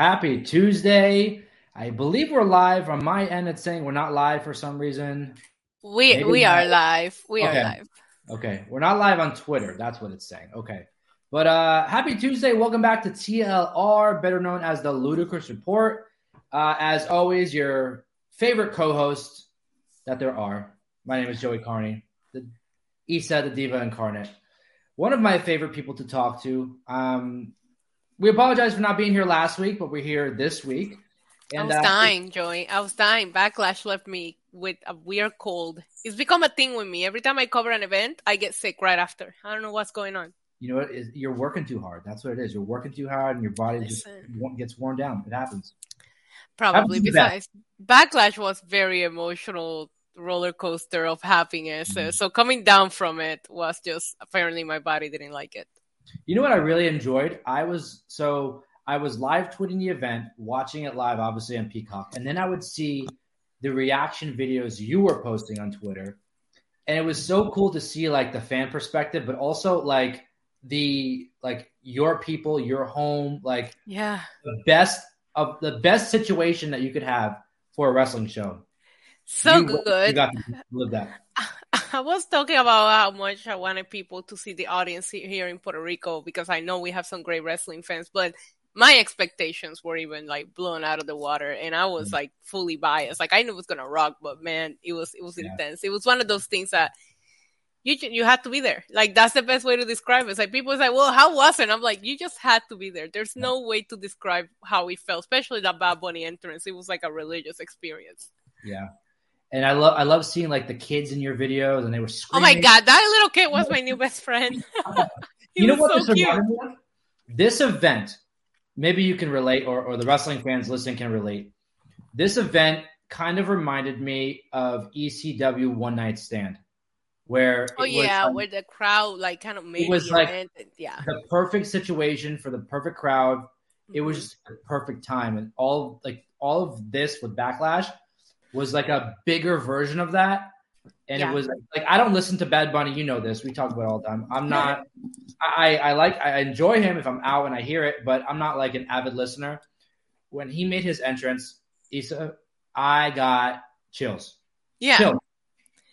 Happy Tuesday. I believe we're live. On my end, it's saying we're not live for some reason. We Maybe we not. are live. We Okay. are live. Okay, we're not live on Twitter. That's what it's saying. Okay. But uh happy Tuesday. Welcome back to TLR, better known as the Ludicrous Report. Uh, as always, your favorite co-host that there are. My name is Joey Karni, the Isa, the Diva Incarnate. One of my favorite people to talk to. Um, we apologize for not being here last week, but we're here this week. And, I was uh, dying, Joey. I was dying. Backlash left me with a weird cold. It's become a thing with me. Every time I cover an event, I get sick right after. I don't know what's going on. you know what? Is you're working too hard. That's what it is. You're working too hard, and your body just Listen. wa- gets worn down. It happens. Probably. Happens to the Besides, Backlash was very emotional roller coaster of happiness. Mhm. So coming down from it was just apparently my body didn't like it. You know what I really enjoyed? I was so I was live tweeting the event, watching it live, obviously on Peacock, and then I would see the reaction videos you were posting on Twitter, and it was so cool to see like the fan perspective, but also like the like your people, your home, like Yeah. the best of the best situation that you could have for a wrestling show. So You- good. You got to live that. I was talking about how much I wanted people to see the audience here in Puerto Rico because I know we have some great wrestling fans, but my expectations were even like blown out of the water and I was Mm. like fully biased. Like I knew it was gonna rock, but man, it was it was Yeah. intense. It was one of those things that you you had to be there. Like that's the best way to describe it. It's like people say, "Well, how was it?" I'm like, "You just had to be there." There's no way to describe how it felt, especially that Bad Bunny entrance. It was like a religious experience. Yeah. And I love I love seeing like the kids in your videos and they were screaming. Oh my god, that little kid was my new best friend. you know what so this cute. reminded me of? This event, maybe you can relate, or, or the wrestling fans listening can relate. This event kind of reminded me of ECW One Night Stand, where Oh it was, yeah, where the crowd like kind of made it was the like- event. Yeah, the perfect situation for the perfect crowd. It was Mhm. just the perfect time, and all like all of this with Backlash was like a bigger version of that. And Yeah. it was like I don't listen to Bad Bunny. You know this. We talk about it all the time. I'm not. I I like I enjoy him if I'm out and I hear it, but I'm not like an avid listener. When he made his entrance, Issa, I got chills. yeah. Chills.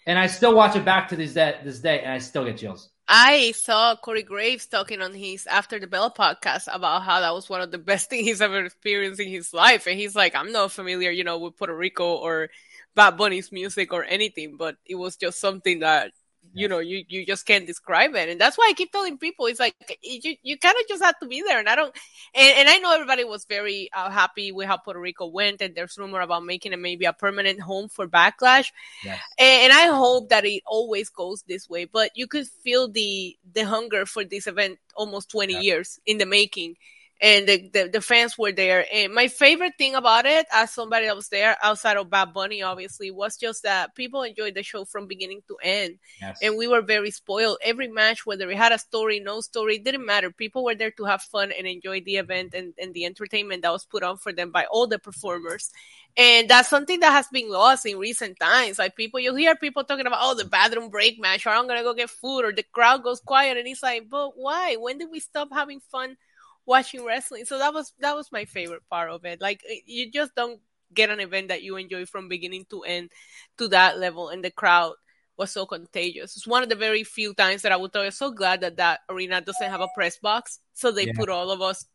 And I still watch it back to this day, this day, and I still get chills. I saw Corey Graves talking on his After the Bell podcast about how that was one of the best things he's ever experienced in his life, and he's like, I'm not familiar, you know, with Puerto Rico or Bad Bunny's music or anything, but it was just something that. You know, you, you just can't describe it, and that's why I keep telling people it's like you you kind of just have to be there, and I don't, and, and I know everybody was very uh, happy with how Puerto Rico went, and there's rumor about making it maybe a permanent home for Backlash, Yes. and, and I hope that it always goes this way. But you could feel the the hunger for this event almost 20 Yeah. years in the making, and the, the the fans were there. And my favorite thing about it, as somebody that was there outside of Bad Bunny, obviously, was just that people enjoyed the show from beginning to end, Yes. and we were very spoiled. Every match, whether it had a story, no story, didn't matter. People were there to have fun and enjoy the event and, and the entertainment that was put on for them by all the performers. And that's something that has been lost in recent times. Like people, you hear people talking about, oh, the bathroom break match, or I'm gonna go get food, or the crowd goes quiet, and it's like, but why? When did we stop having fun watching wrestling? So that was that was my favorite part of it. Like you just don't get an event that you enjoy from beginning to end to that level, and the crowd was so contagious. It's one of the very few times that I would tell you, so glad that that arena doesn't have a press box, so they Yeah. put all of us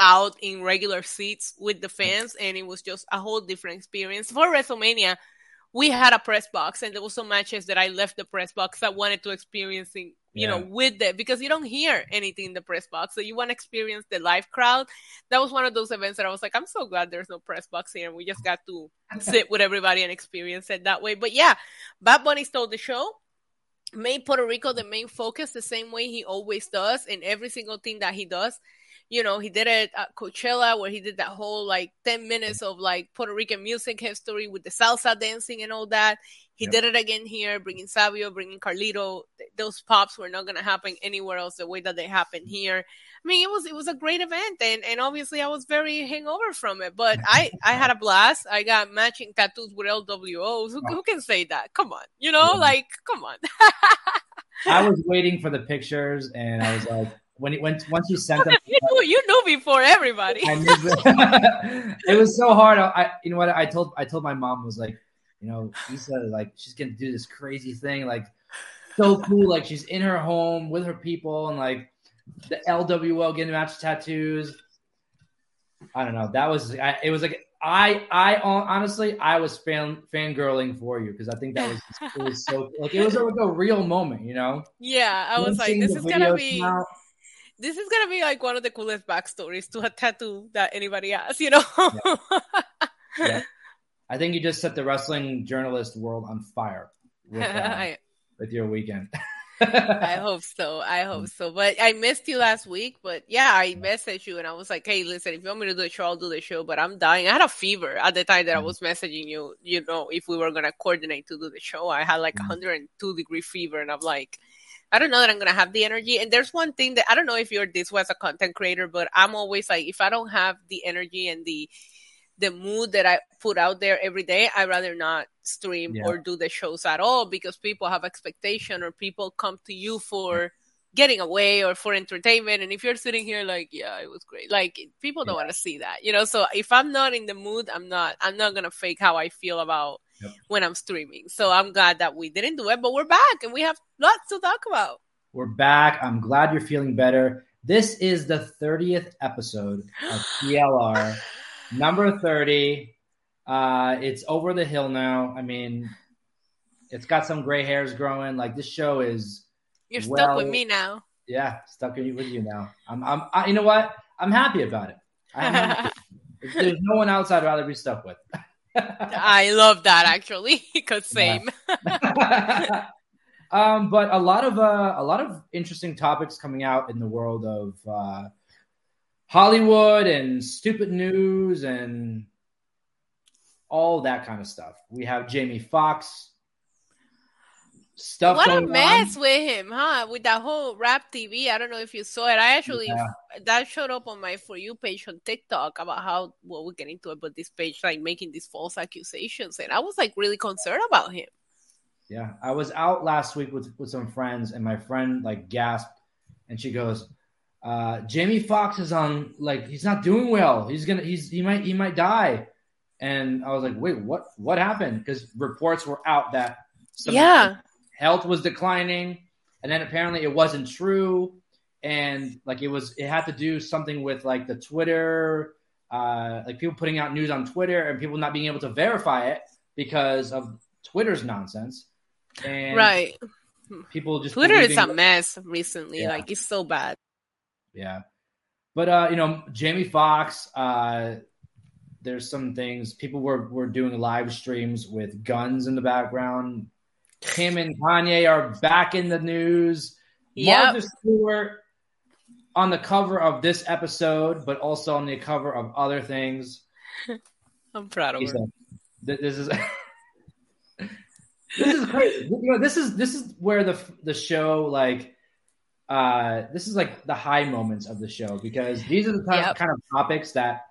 out in regular seats with the fans, and it was just a whole different experience. For WrestleMania, we had a press box, and there was some matches that I left the press box I wanted to experience, in, you know, with it because you don't hear anything in the press box, so you want to experience the live crowd. That was one of those events that I was like, I'm so glad there's no press box here, and we just got to sit with everybody and experience it that way. But yeah, Bad Bunny stole the show. Made Puerto Rico the main focus the same way he always does in every single thing that he does. You know, he did it at Coachella where he did that whole like 10 minutes of like Puerto Rican music history with the salsa dancing and all that. He Yep. did it again here, bringing Savio, bringing Carlito. Those pops were not going to happen anywhere else the way that they happened here. I mean, it was it was a great event, and and obviously I was very hangover from it, but I I had a blast. I got matching tattoos with LWOs. Who, oh. who can say that? Come on, you know, Yeah. like come on. I was waiting for the pictures, and I was like, when he went once you sent them. you, knew, you knew before everybody. it was so hard. I, you know what? I told I told my mom was like, you know, Issa like she's gonna do this crazy thing, like so cool. Like she's in her home with her people, and like the LWO getting match tattoos. I don't know. That was I, it. Was like I I honestly I was fan fangirling for you because I think that was it was so like it was like a real moment, you know. Yeah, I was like, this is gonna be. This is gonna be like one of the coolest backstories to a tattoo that anybody has, you know. yeah. yeah. I think you just set the wrestling journalist world on fire with, uh, with your weekend. I hope so. I hope so. But I missed you last week. But yeah, I messaged you and I was like, hey, listen, if you want me to do the show, I'll do the show. But I'm dying. I had a fever at the time that I mm. was messaging you, you know, if we were going to coordinate to do the show. I had like 102 degree fever and I'm like, I don't know that I'm gonna have the energy. And there's one thing that I don't know if you're this was a content creator, but I'm always like, if I don't have the energy and the the mood that I put out there every day, I rather not stream yeah. or do the shows at all because people have expectation or people come to you for getting away or for entertainment. And if you're sitting here like, yeah, it was great, like people don't yeah. want to see that, you know. So if I'm not in the mood, I'm not. I'm not gonna fake how I feel about yep. when I'm streaming. So I'm glad that we didn't do it, but we're back and we have lots to talk about. We're back. I'm glad you're feeling better. This is the 30th episode of TLR. Number 30. Uh, it's over the hill now. I mean, it's got some gray hairs growing. Like this show is. You're well, stuck with me now. Yeah, stuck with you now. I'm. I'm. I, you know what? I'm happy about it. There's no one else I'd rather be stuck with. I love that actually, because same. Yeah. um, but a lot of uh, a lot of interesting topics coming out in the world of uh, Hollywood and stupid news and all that kind of stuff. We have Jamie Foxx stuff. What a mess on. with him, huh? With that whole rap TV. I don't know if you saw it. I actually yeah. that showed up on my for you page on TikTok about how well we're getting to it, but this page like making these false accusations, and I was like really concerned about him. Yeah, I was out last week with with some friends, and my friend like gasped, and she goes, uh, Jamie Foxx is on like he's not doing well. He's gonna he's he might he might die. And I was like, wait, what what happened? Because reports were out that yeah health was declining, and then apparently it wasn't true, and like it was it had to do something with like the Twitter, uh, like people putting out news on Twitter and people not being able to verify it because of Twitter's nonsense. And right. People just Twitter is a mess recently. Yeah. Like it's so bad. Yeah. But uh, you know, Jamie Foxx, uh, there's some things people were were doing live streams with guns in the background. Him and Kanye are back in the news. Yeah. Martha Stewart on the cover of this episode, but also on the cover of other things. I'm proud of her. This is this is crazy. You know, this is this is where the the show like uh, this is like the high moments of the show because these are the kind, yep. of, kind of topics that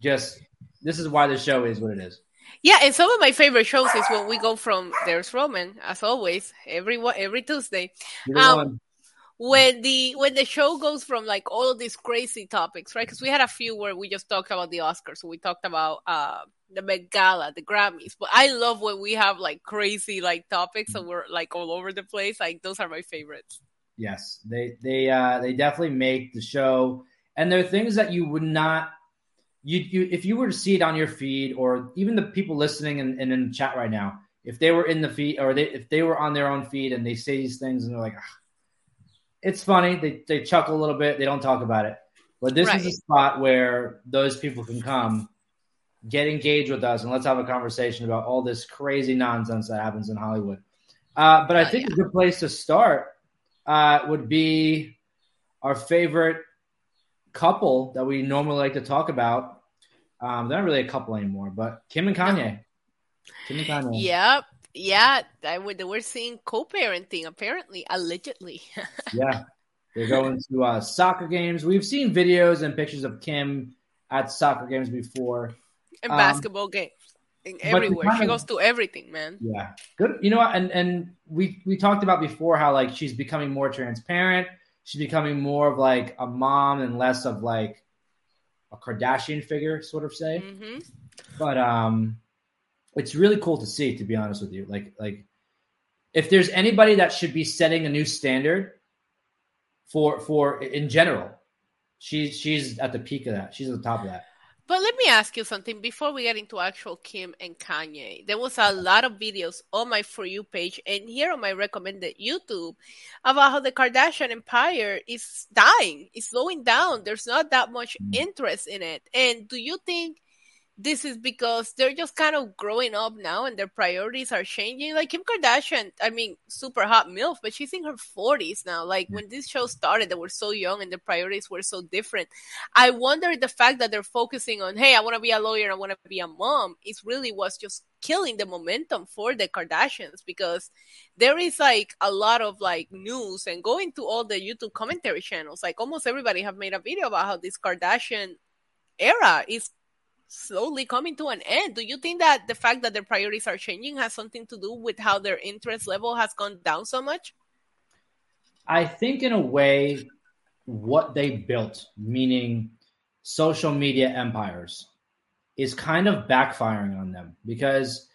just this is why the show is what it is. Yeah, and some of my favorite shows is when we go from there's Roman as always every every Tuesday. Um, when the when the show goes from like all of these crazy topics, right? Because we had a few where we just talked about the Oscars, so we talked about uh, the Met Gala, the Grammys. But I love when we have like crazy like topics and we're like all over the place. Like those are my favorites. Yes, they they uh, they definitely make the show, and there are things that you would not you you if you were to see it on your feed, or even the people listening and in, in, in, chat right now, if they were in the feed or they if they were on their own feed and they say these things and they're like, it's funny, they they chuckle a little bit, they don't talk about it, but this right. is a spot where those people can come. Get engaged with us and let's have a conversation about all this crazy nonsense that happens in Hollywood. Uh, but I think yeah. a good place to start uh, would be our favorite couple that we normally like to talk about. Um, they're not really a couple anymore, but Kim and Kanye. Kim and Kanye. Yep. Yeah, I would. We're seeing co-parenting apparently, allegedly. yeah, they're going to uh, soccer games. We've seen videos and pictures of Kim at soccer games before, and um, basketball games everywhere. She goes to everything, man. Yeah, good. You know, and and we we talked about before how like she's becoming more transparent. she's becoming more of like a mom and less of like a Kardashian figure, sort of say. Mm-hmm. But um, it's really cool to see, to be honest with you. Like like if there's anybody that should be setting a new standard for for in general, she's she's at the peak of that. She's at the top of that. But let me ask you something before we get into actual Kim and Kanye. There was a lot of videos on my For You page and here on my recommended YouTube about how the Kardashian empire is dying, is slowing down. There's not that much mm. interest in it. And do you think this is because they're just kind of growing up now and their priorities are changing. Like Kim Kardashian, I mean, super hot MILF, but she's in her 40s now. Like when this show started, they were so young and their priorities were so different. I wonder the fact that they're focusing on, hey, I want to be a lawyer, and I want to be a mom, is really what's just killing the momentum for the Kardashians because there is like a lot of like news and going to all the YouTube commentary channels, like almost everybody have made a video about how this Kardashian era is slowly coming to an end. Do you think that the fact that their priorities are changing has something to do with how their interest level has gone down so much? I think, in a way, what they built, meaning social media empires, is kind of backfiring on them because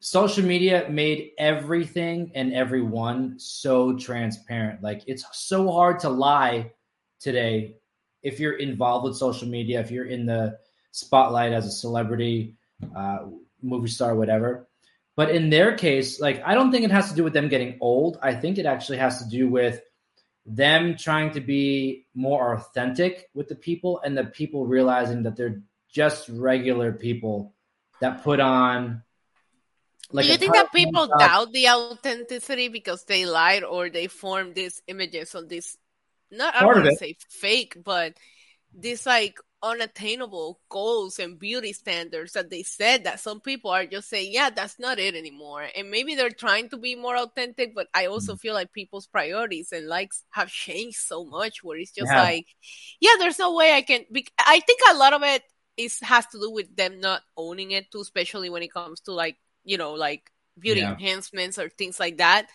social media made everything and everyone so transparent. Like, it's so hard to lie today if you're involved with social media, if you're in the spotlight as a celebrity, uh, movie star, whatever. But in their case, like I don't think it has to do with them getting old. I think it actually has to do with them trying to be more authentic with the people and the people realizing that they're just regular people that put on like do you think that people stuff. doubt the authenticity because they lied or they formed these images on this not i don't want to say fake but this like unattainable goals and beauty standards that they said that some people are just saying, yeah, that's not it anymore. And maybe they're trying to be more authentic, but I also mm. feel like people's priorities and likes have changed so much where it's just yeah. like, yeah, there's no way I can. Be- I think a lot of it is has to do with them not owning it too, especially when it comes to like, you know, like beauty yeah. enhancements or things like that.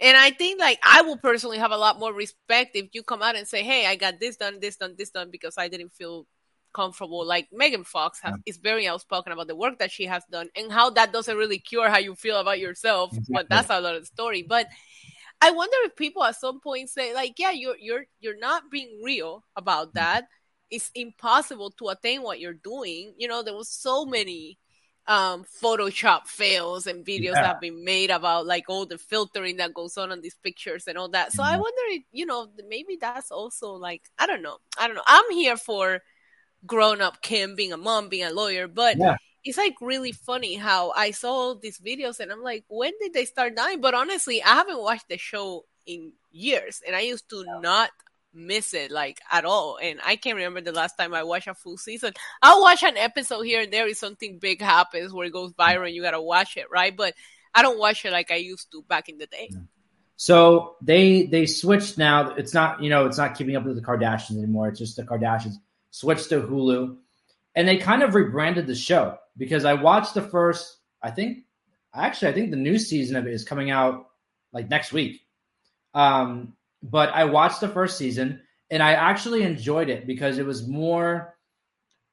And I think like I will personally have a lot more respect if you come out and say, "Hey, I got this done, this done, this done," because I didn't feel comfortable. Like Megan Fox has, is very outspoken about the work that she has done and how that doesn't really cure how you feel about yourself. Exactly. But that's another story. But I wonder if people at some point say, like, yeah, you're you're you're not being real about mm. that. It's impossible to attain what you're doing. You know, there was so many um photoshop fails and videos yeah. that have been made about like all the filtering that goes on on these pictures and all that so mm-hmm. i wonder if you know maybe that's also like i don't know i don't know i'm here for grown up Kim being a mom, being a lawyer, but yeah. it's like really funny how I saw all these videos and I'm like, when did they start dying? But honestly, I haven't watched the show in years and I used to yeah. not miss it like at all. And I can't remember the last time I watched a full season. I'll watch an episode here and there if something big happens where it goes viral and you gotta watch it, right? But I don't watch it like I used to back in the day. So they they switched now. It's not you know it's not keeping up with the Kardashians anymore. It's just the Kardashians switched to Hulu, and they kind of rebranded the show because I watched the first. I think actually, I think the new season of it is coming out like next week. Um, but I watched the first season and I actually enjoyed it because it was more,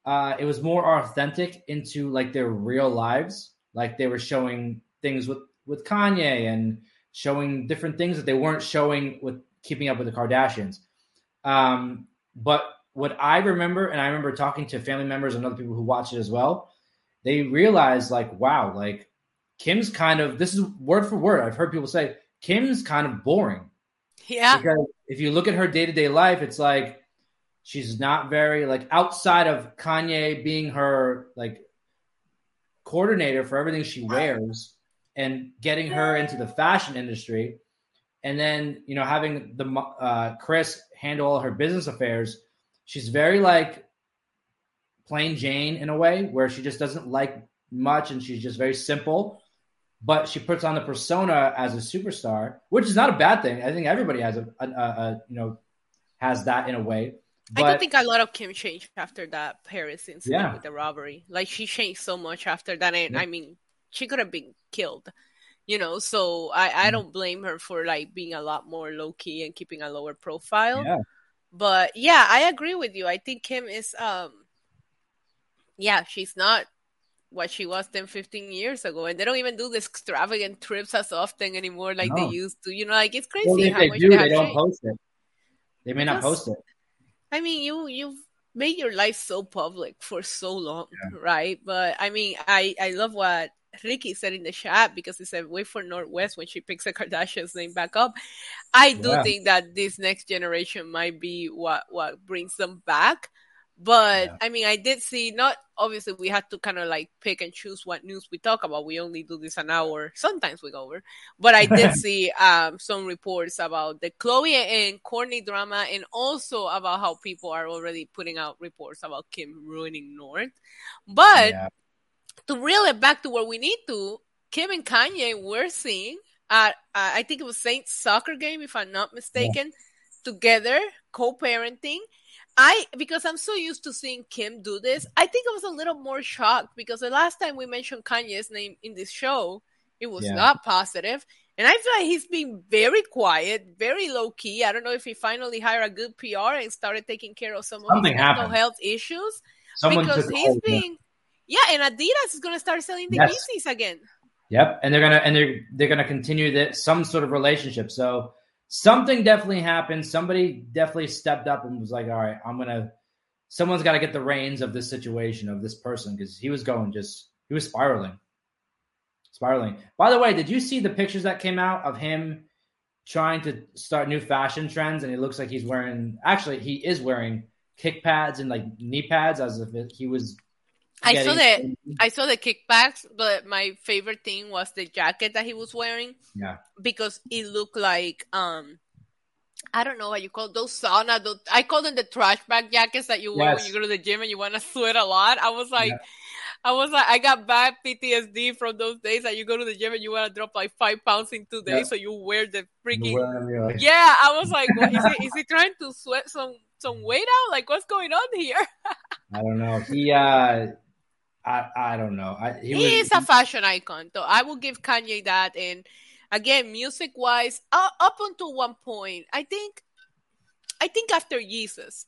uh, it was more authentic into like their real lives. Like they were showing things with with Kanye and showing different things that they weren't showing with Keeping Up with the Kardashians. Um, but what I remember, and I remember talking to family members and other people who watch it as well, they realized like, wow, like Kim's kind of this is word for word. I've heard people say Kim's kind of boring. Yeah. Because if you look at her day to day life, it's like she's not very like outside of Kanye being her like coordinator for everything she wears and getting her into the fashion industry, and then you know having the uh, Kris handle all her business affairs she's very like plain Jane in a way where she just doesn't like much and she's just very simple. But she puts on the persona as a superstar, which is not a bad thing. I think everybody has a, a, a you know has that in a way. But, I don't think a lot of Kim changed after that Paris incident yeah. with the robbery. Like she changed so much after that, and yeah. I mean, she could have been killed You know, so I, I mm. don't blame her for like being a lot more low key and keeping a lower profile. Yeah. But yeah, I agree with you. I think Kim is um yeah, she's not what she was 10, 15 years ago. And they don't even do the extravagant trips as often anymore like no. they used to. You know, like it's crazy well, how they much do, they, they don't changed. post it. They may not post it. I mean, you you've made your life so public for so long, yeah. right? But I mean, I I love what Ricky said in the chat because he said, wait for North West when she picks the Kardashians name back up. I do yeah. think that this next generation might be what, what brings them back. But yeah. I mean, I did see not obviously we had to kind of like pick and choose what news we talk about. We only do this an hour. Sometimes we go over, but I did see um, some reports about the Khloé and Kourtney drama, and also about how people are already putting out reports about Kim ruining North. But yeah. To reel it back to where we need to, Kim and Kanye were seeing at uh, I think it was Saints soccer game, if I'm not mistaken, yeah. together co-parenting I because I'm so used to seeing Kim do this, I think I was a little more shocked because the last time we mentioned Kanye's name in this show, it was yeah. not positive. And I feel like he's been very quiet, very low key. I don't know if he finally hired a good PR and started taking care of some of Something his happened. mental health issues. Someone because he's being yeah, and Adidas is gonna start selling the yes. Yeezys again. Yep, and they're gonna and they're they're gonna continue that some sort of relationship. So something definitely happened. Somebody definitely stepped up and was like, all right, I'm going to, someone's got to get the reins of this situation, of this person, because he was going just, he was spiraling. Spiraling. By the way, did you see the pictures that came out of him trying to start new fashion trends? And he looks like he's wearing, actually, he is wearing kick pads and like knee pads as if he was I saw the I saw the kickbacks, but my favorite thing was the jacket that he was wearing. Yeah, because it looked like um, I don't know what you call those sauna. Those, I call them the trash bag jackets that you wear when you go to the gym and you want to sweat a lot. I was like. Yeah. I was like, I got bad PTSD from those days that you go to the gym and you want to drop like five pounds in two days, yeah. so you wear the freaking. Like... Yeah, I was like, what, is he is he trying to sweat some some weight out? Like, what's going on here? I don't know. He uh I I don't know. I, he, he was, is a fashion icon, though. I will give Kanye that. And again, music wise, uh, up until one point, I think, I think after Jesus,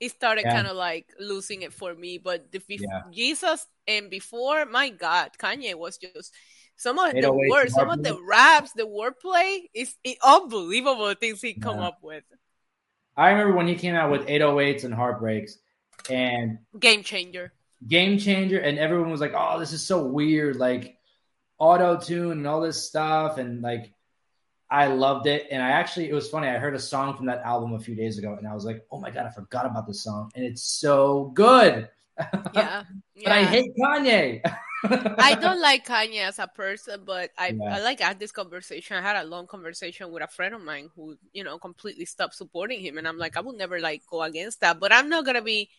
it started yeah. kind of like losing it for me. But the yeah. Jesus and before, my God, Kanye was just some of the words, some of the raps, the wordplay is unbelievable things he come yeah. up with. I remember when he came out with 808s and heartbreaks and game changer game changer, and everyone was like, "Oh, this is so weird!" Like auto tune and all this stuff, and like I loved it. And I actually, it was funny. I heard a song from that album a few days ago, and I was like, "Oh my god, I forgot about this song, and it's so good." Yeah, but yeah. I hate Kanye. I don't like Kanye as a person, but I, yeah. I like had this conversation. I had a long conversation with a friend of mine who, you know, completely stopped supporting him, and I'm like, I will never like go against that, but I'm not gonna be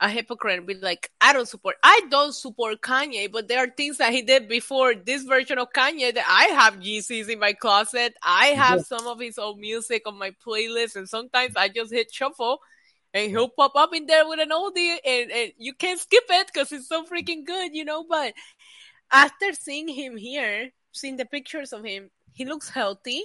a hypocrite and be like, I don't support. I don't support Kanye, but there are things that he did before this version of Kanye that I have Yeezys in my closet. I have yeah. some of his old music on my playlist, and sometimes I just hit shuffle, and he'll pop up in there with an oldie, and, and you can't skip it because it's so freaking good, you know. But after seeing him here, seeing the pictures of him, he looks healthy.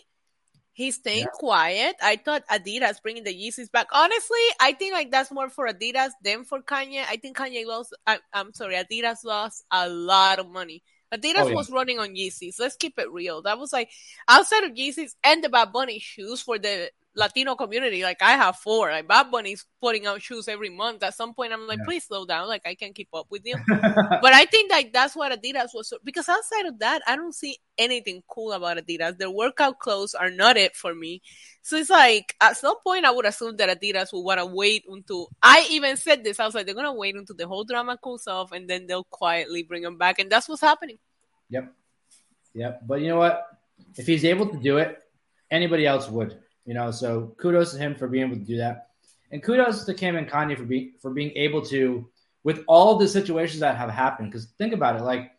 He's staying yeah. quiet. I thought Adidas bringing the Yeezys back. Honestly, I think like that's more for Adidas than for Kanye. I think Kanye lost. I, am sorry, Adidas lost a lot of money. Adidas oh, yeah. was running on Yeezys. Let's keep it real. That was like outside of Yeezys and the Bad Bunny shoes for the Latino community. Like I have four. Like Bad Bunny's putting out shoes every month. At some point, I'm like, yeah. please slow down. Like I can't keep up with you. but I think that that's what Adidas was because outside of that, I don't see anything cool about Adidas. Their workout clothes are not it for me. So it's like at some point, I would assume that Adidas would want to wait until I even said this. I was like, they're gonna wait until the whole drama cools off, and then they'll quietly bring them back, and that's what's happening. Yep. Yep. But you know what? If he's able to do it, anybody else would. You know, so kudos to him for being able to do that, and kudos to Kim and Kanye for being for being able to with all the situations that have happened. Because think about it, like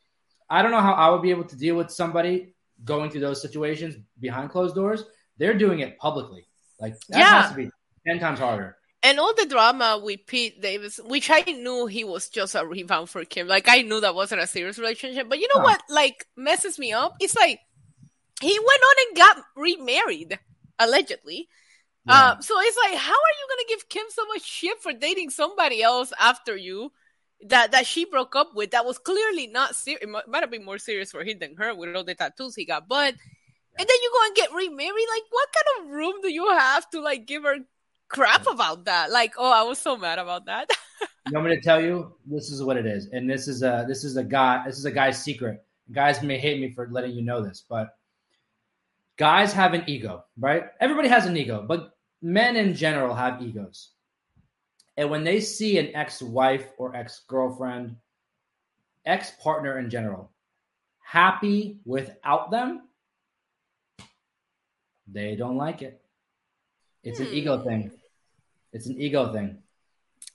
I don't know how I would be able to deal with somebody going through those situations behind closed doors. They're doing it publicly. Like that yeah. has to be ten times harder. And all the drama with Pete Davis, which I knew he was just a rebound for Kim. Like I knew that wasn't a serious relationship. But you know huh. what? Like messes me up. It's like he went on and got remarried, allegedly. Yeah. Um, so it's like, how are you gonna give Kim so much shit for dating somebody else after you? That that she broke up with that was clearly not serious. It might have been more serious for him than her with all the tattoos he got. But and then you go and get remarried. Like, what kind of room do you have to like give her crap about that? Like, oh, I was so mad about that. you want me to tell you? This is what it is, and this is a this is a guy. This is a guy's secret. Guys may hate me for letting you know this, but guys have an ego, right? Everybody has an ego, but men in general have egos. And when they see an ex wife or ex girlfriend, ex partner in general, happy without them, they don't like it. It's an ego hmm. thing. It's an ego thing.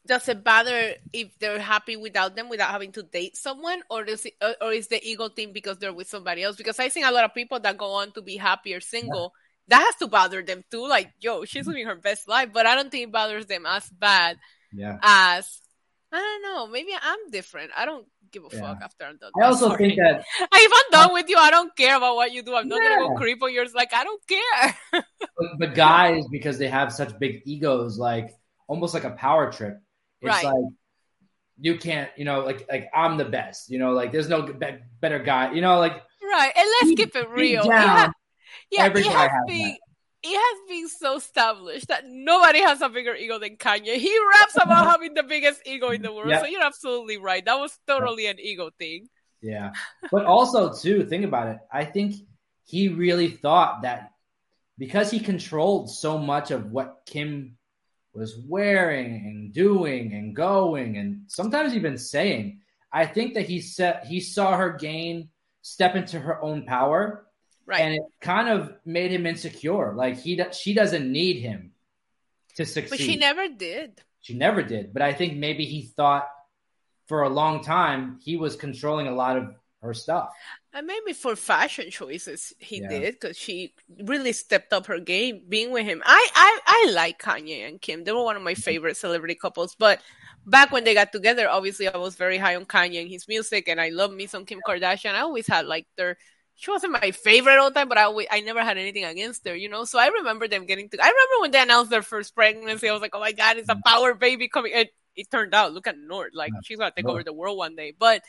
Does it bother if they're happy without them, without having to date someone, or does it, or is the ego thing because they're with somebody else? Because I think a lot of people that go on to be happy or single, yeah. that has to bother them too. Like, yo, she's living her best life, but I don't think it bothers them as bad yeah. as I don't know. Maybe I'm different. I don't give a yeah. fuck after I'm done. I also Sorry. think that if I'm done with you, I don't care about what you do. I'm not gonna go creep on yours. Like I don't care. but, but, guys, because they have such big egos, like almost like a power trip. It's right. like you can't, you know, like like I'm the best. You know, like there's no be- better guy. You know, like right. And let's keep it real. Down, yeah, yeah. It has, been, it has been so established that nobody has a bigger ego than Kanye. He raps about having the biggest ego in the world. Yep. So you're absolutely right. That was totally an ego thing. Yeah. But also, too, think about it. I think he really thought that because he controlled so much of what Kim was wearing and doing and going and sometimes even saying, I think that he said he saw her gain step into her own power Right. And it kind of made him insecure. Like he she doesn't need him to succeed. But she never did. She never did. But I think maybe he thought for a long time he was controlling a lot of her stuff. And maybe for fashion choices he yeah. did because she really stepped up her game being with him. I, I I like Kanye and Kim. They were one of my mm-hmm. favorite celebrity couples. But back when they got together, obviously I was very high on Kanye and his music, and I love me some Kim Kardashian. I always had like their she wasn't my favorite all the time, but I, I never had anything against her, you know? So I remember them getting to, I remember when they announced their first pregnancy, I was like, oh my God, it's a power baby coming. It, it turned out, look at North, like she's going to take over the world one day. But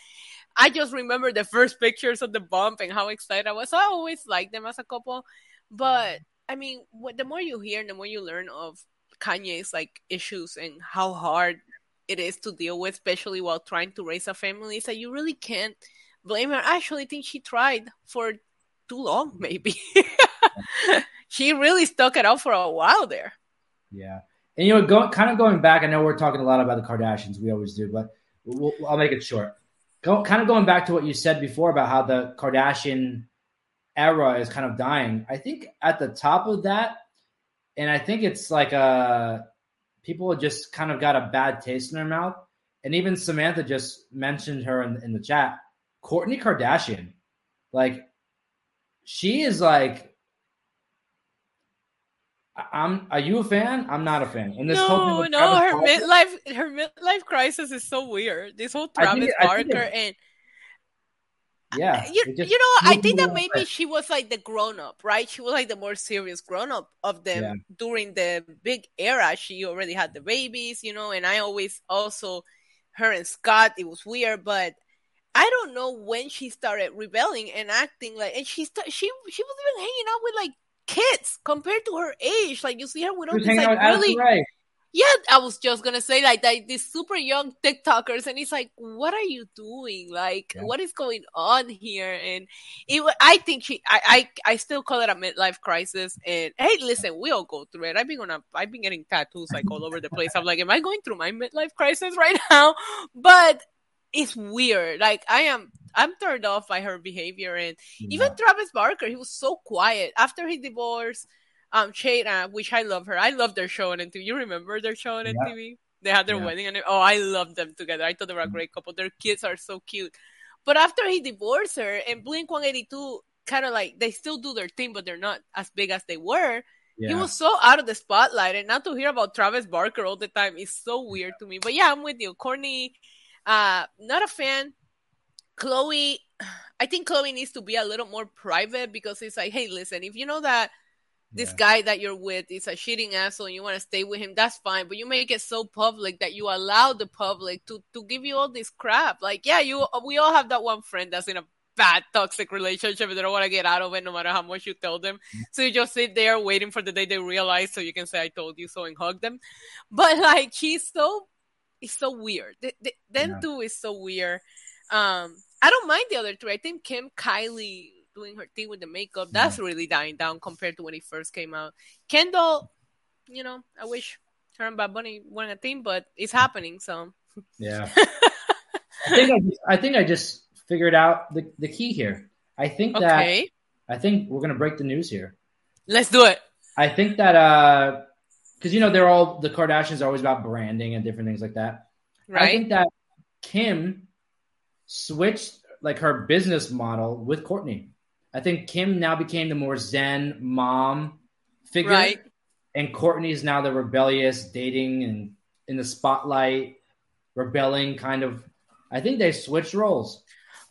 I just remember the first pictures of the bump and how excited I was. So I always liked them as a couple. But I mean, what, the more you hear and the more you learn of Kanye's like issues and how hard it is to deal with, especially while trying to raise a family, is that you really can't blame her. I actually think she tried for too long, maybe. she really stuck it out for a while there. Yeah. And, you know, go, kind of going back, I know we're talking a lot about the Kardashians. We always do, but we'll, I'll make it short. Kind of going back to what you said before about how the Kardashian era is kind of dying. I think at the top of that, and I think it's like uh, people just kind of got a bad taste in their mouth. And even Samantha just mentioned her in, in the chat. Kourtney Kardashian, like she is like I'm. Are you a fan? I'm not a fan. And this no, no, her midlife, her midlife crisis is so weird. This whole Travis think, Barker and yeah, you, you know, I think that maybe she was like the grown up, right? She was like the more serious grown up of them yeah. during the big era. She already had the babies, you know, and I always also her and Scott. It was weird, but I don't know when she started rebelling and acting like, and she st- she she was even hanging out with like kids compared to her age. Like you see her with all these like really. Yeah, I was just gonna say like that these super young TikTokers, and it's like, what are you doing? Like, yeah. what is going on here? And it, I think she, I, I, I still call it a midlife crisis. And hey, listen, we all go through it. I've been on I've been getting tattoos like all over the place. I'm like, am I going through my midlife crisis right now? But it's weird. Like I am, I'm turned off by her behavior, and yeah. even Travis Barker, he was so quiet after he divorced. Um, Shayna, which I love her. I love their show on MTV. You remember their show on yeah. They had their yeah. wedding, and oh, I love them together. I thought they were a mm-hmm. great couple. Their kids are so cute. But after he divorced her, and Blink One Eighty Two kind of like they still do their thing, but they're not as big as they were. Yeah. He was so out of the spotlight, and not to hear about Travis Barker all the time is so weird to me. But yeah, I'm with you. Kourtney uh, not a fan. Khloé, I think Khloé needs to be a little more private because it's like, hey, listen, if you know that this Yeah. guy that you're with is a cheating asshole and you want to stay with him, that's fine. But you make it so public that you allow the public to to give you all this crap. Like, yeah, you we all have that one friend that's in a bad toxic relationship and they don't want to get out of it no matter how much you tell them. So you just sit there waiting for the day they realize so you can say I told you so and hug them. But like he's so it's so weird. Th- th- them Yeah. two is so weird. Um I don't mind the other three. I think Kim, Kylie doing her thing with the makeup, that's really dying down compared to when he first came out. Kendall, you know, I wish her and Bad Bunny weren't a team, but it's happening. So Yeah. I think I, just, I think I just figured out the, the key here. I think that I think we're gonna break the news here. let's do it. I think that uh because you know they're all the Kardashians are always about branding and different things like that. Right. I think that Kim switched like her business model with Kourtney. I think Kim now became the more zen mom figure, Right. and Kourtney is now the rebellious, dating and in the spotlight, rebelling kind of. I think they switched roles.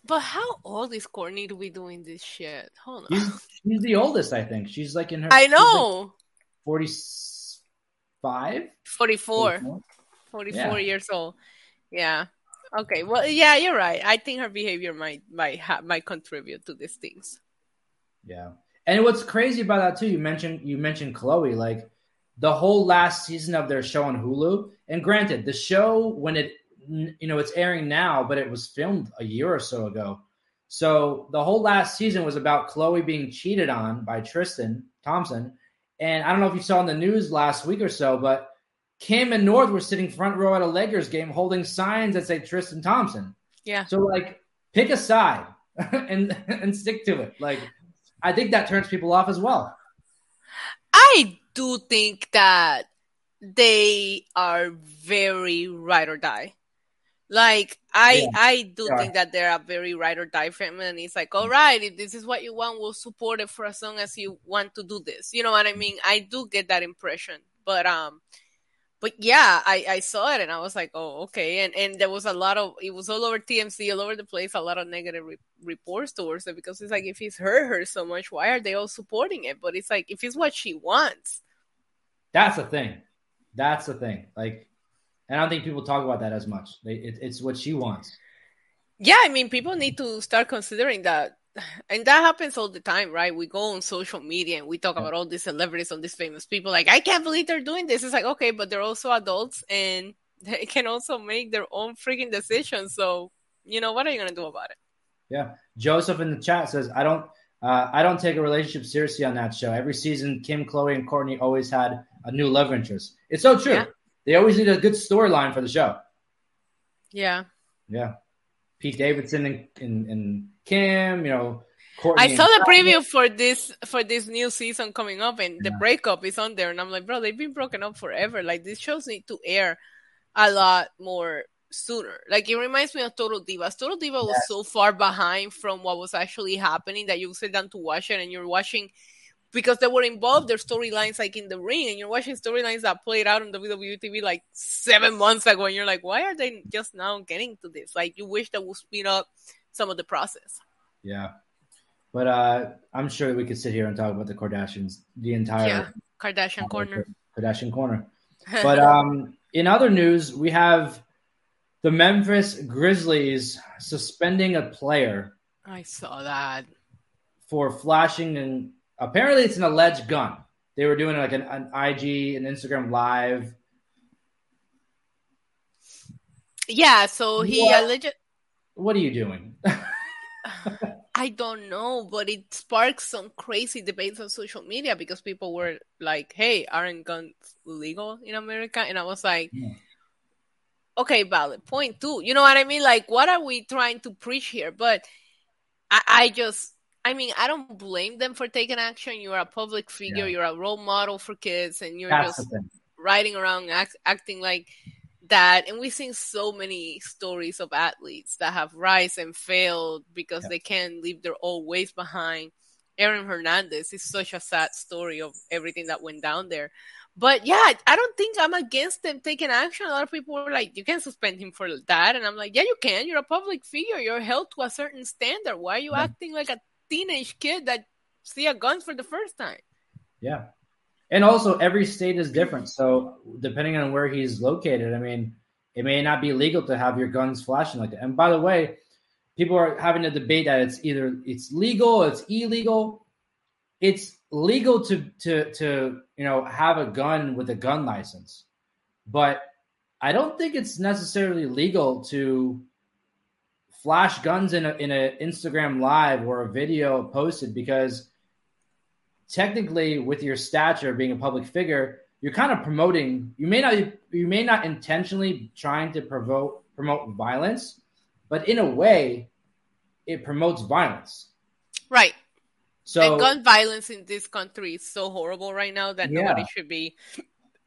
But how old is Kourtney to be doing this shit? Hold on. She's, she's the oldest, I think. She's like in her. I she's like know. 45? 44. 44 years old. Yeah. Okay. Well, yeah, you're right. I think her behavior might might ha- might contribute to these things. Yeah. And what's crazy about that too, you mentioned you mentioned Khloé, like the whole last season of their show on Hulu. And granted, the show when it you know it's airing now, but it was filmed a year or so ago. So the whole last season was about Khloé being cheated on by Tristan Thompson. And I don't know if you saw in the news last week or so, but Kim and North were sitting front row at a Lakers game holding signs that say Tristan Thompson. Yeah. So like pick a side and and stick to it. Like I think that turns people off as well. I do think that they are very ride or die. Like I, Yeah, I do are. think that they're a very ride or die family, and it's like, all right, if this is what you want, we'll support it for as long as you want to do this. You know what I mean? I do get that impression, but um, but yeah, I I saw it and I was like, oh, okay, and and there was a lot of it was all over TMZ, all over the place, a lot of negative re- reports towards it because it's like if he's hurt her so much, why are they all supporting it? But it's like if it's what she wants. That's the thing. That's the thing. Like, and I don't think people talk about that as much. They, it, it's what she wants. Yeah, I mean, people need to start considering that. And that happens all the time, right? We go on social media and we talk about all these celebrities, all these famous people. Like, I can't believe they're doing this. It's like, okay, but they're also adults and they can also make their own freaking decisions. So, you know, what are you going to do about it? Yeah. Joseph in the chat says, I don't, uh, I don't take a relationship seriously on that show. Every season, Kim, Khloé, and Kourtney always had a new love interest. It's so true. Yeah. They always need a good storyline for the show. Yeah. Yeah. Pete Davidson and, and, and Kim, you know, Kourtney. I saw the preview for this for this new season coming up, and the breakup is on there, and I'm like, bro, they've been broken up forever. Like these shows need to air a lot more sooner. Like it reminds me of Total Divas. Total Diva was so far behind from what was actually happening that you sit down to watch it, and you're watching because they were involved their storylines like in the ring, and you're watching storylines that played out on WWE TV like seven months ago, and you're like, why are they just now getting to this? Like you wish that would speed up some of the process. Yeah. But uh, I'm sure we could sit here and talk about the Kardashians the entire Yeah. Kardashian corner. Kardashian corner. But um, in other news, we have the Memphis Grizzlies suspending a player I saw that. for flashing and apparently it's an alleged gun. They were doing like an, an IG and Instagram live. Yeah, so he alleged. What are you doing? I don't know, but it sparked some crazy debates on social media because people were like, "Hey, aren't guns legal in America?" And I was like, Yeah. "Okay, valid point too." You know what I mean? Like, what are we trying to preach here? But I, I just, I mean, I don't blame them for taking action. You're a public figure. Yeah. You're a role model for kids, and you're That's just riding around act, acting like that and we've seen so many stories of athletes that have rise and failed because Yeah. they can't leave their old ways behind aaron hernandez is such a sad story of everything that went down there But yeah, I don't think I'm against them taking action. A lot of people were like, "You can suspend him for that," and I'm like, "Yeah, you can. You're a public figure. You're held to a certain standard. Why are you yeah. acting like a teenage kid that see a gun for the first time?" Yeah, and also every state is different. So depending on where he's located, I mean, it may not be legal to have your guns flashing like that. And by the way, people are having a debate that it's either it's legal, it's illegal. It's legal to to to you know have a gun with a gun license, but I don't think it's necessarily legal to flash guns in a in an Instagram live or a video posted because technically with your stature being a public figure, you're kind of promoting you may not you may not intentionally trying to provoke promote violence, but in a way it promotes violence. Right. So and gun violence in this country is so horrible right now that yeah. nobody should be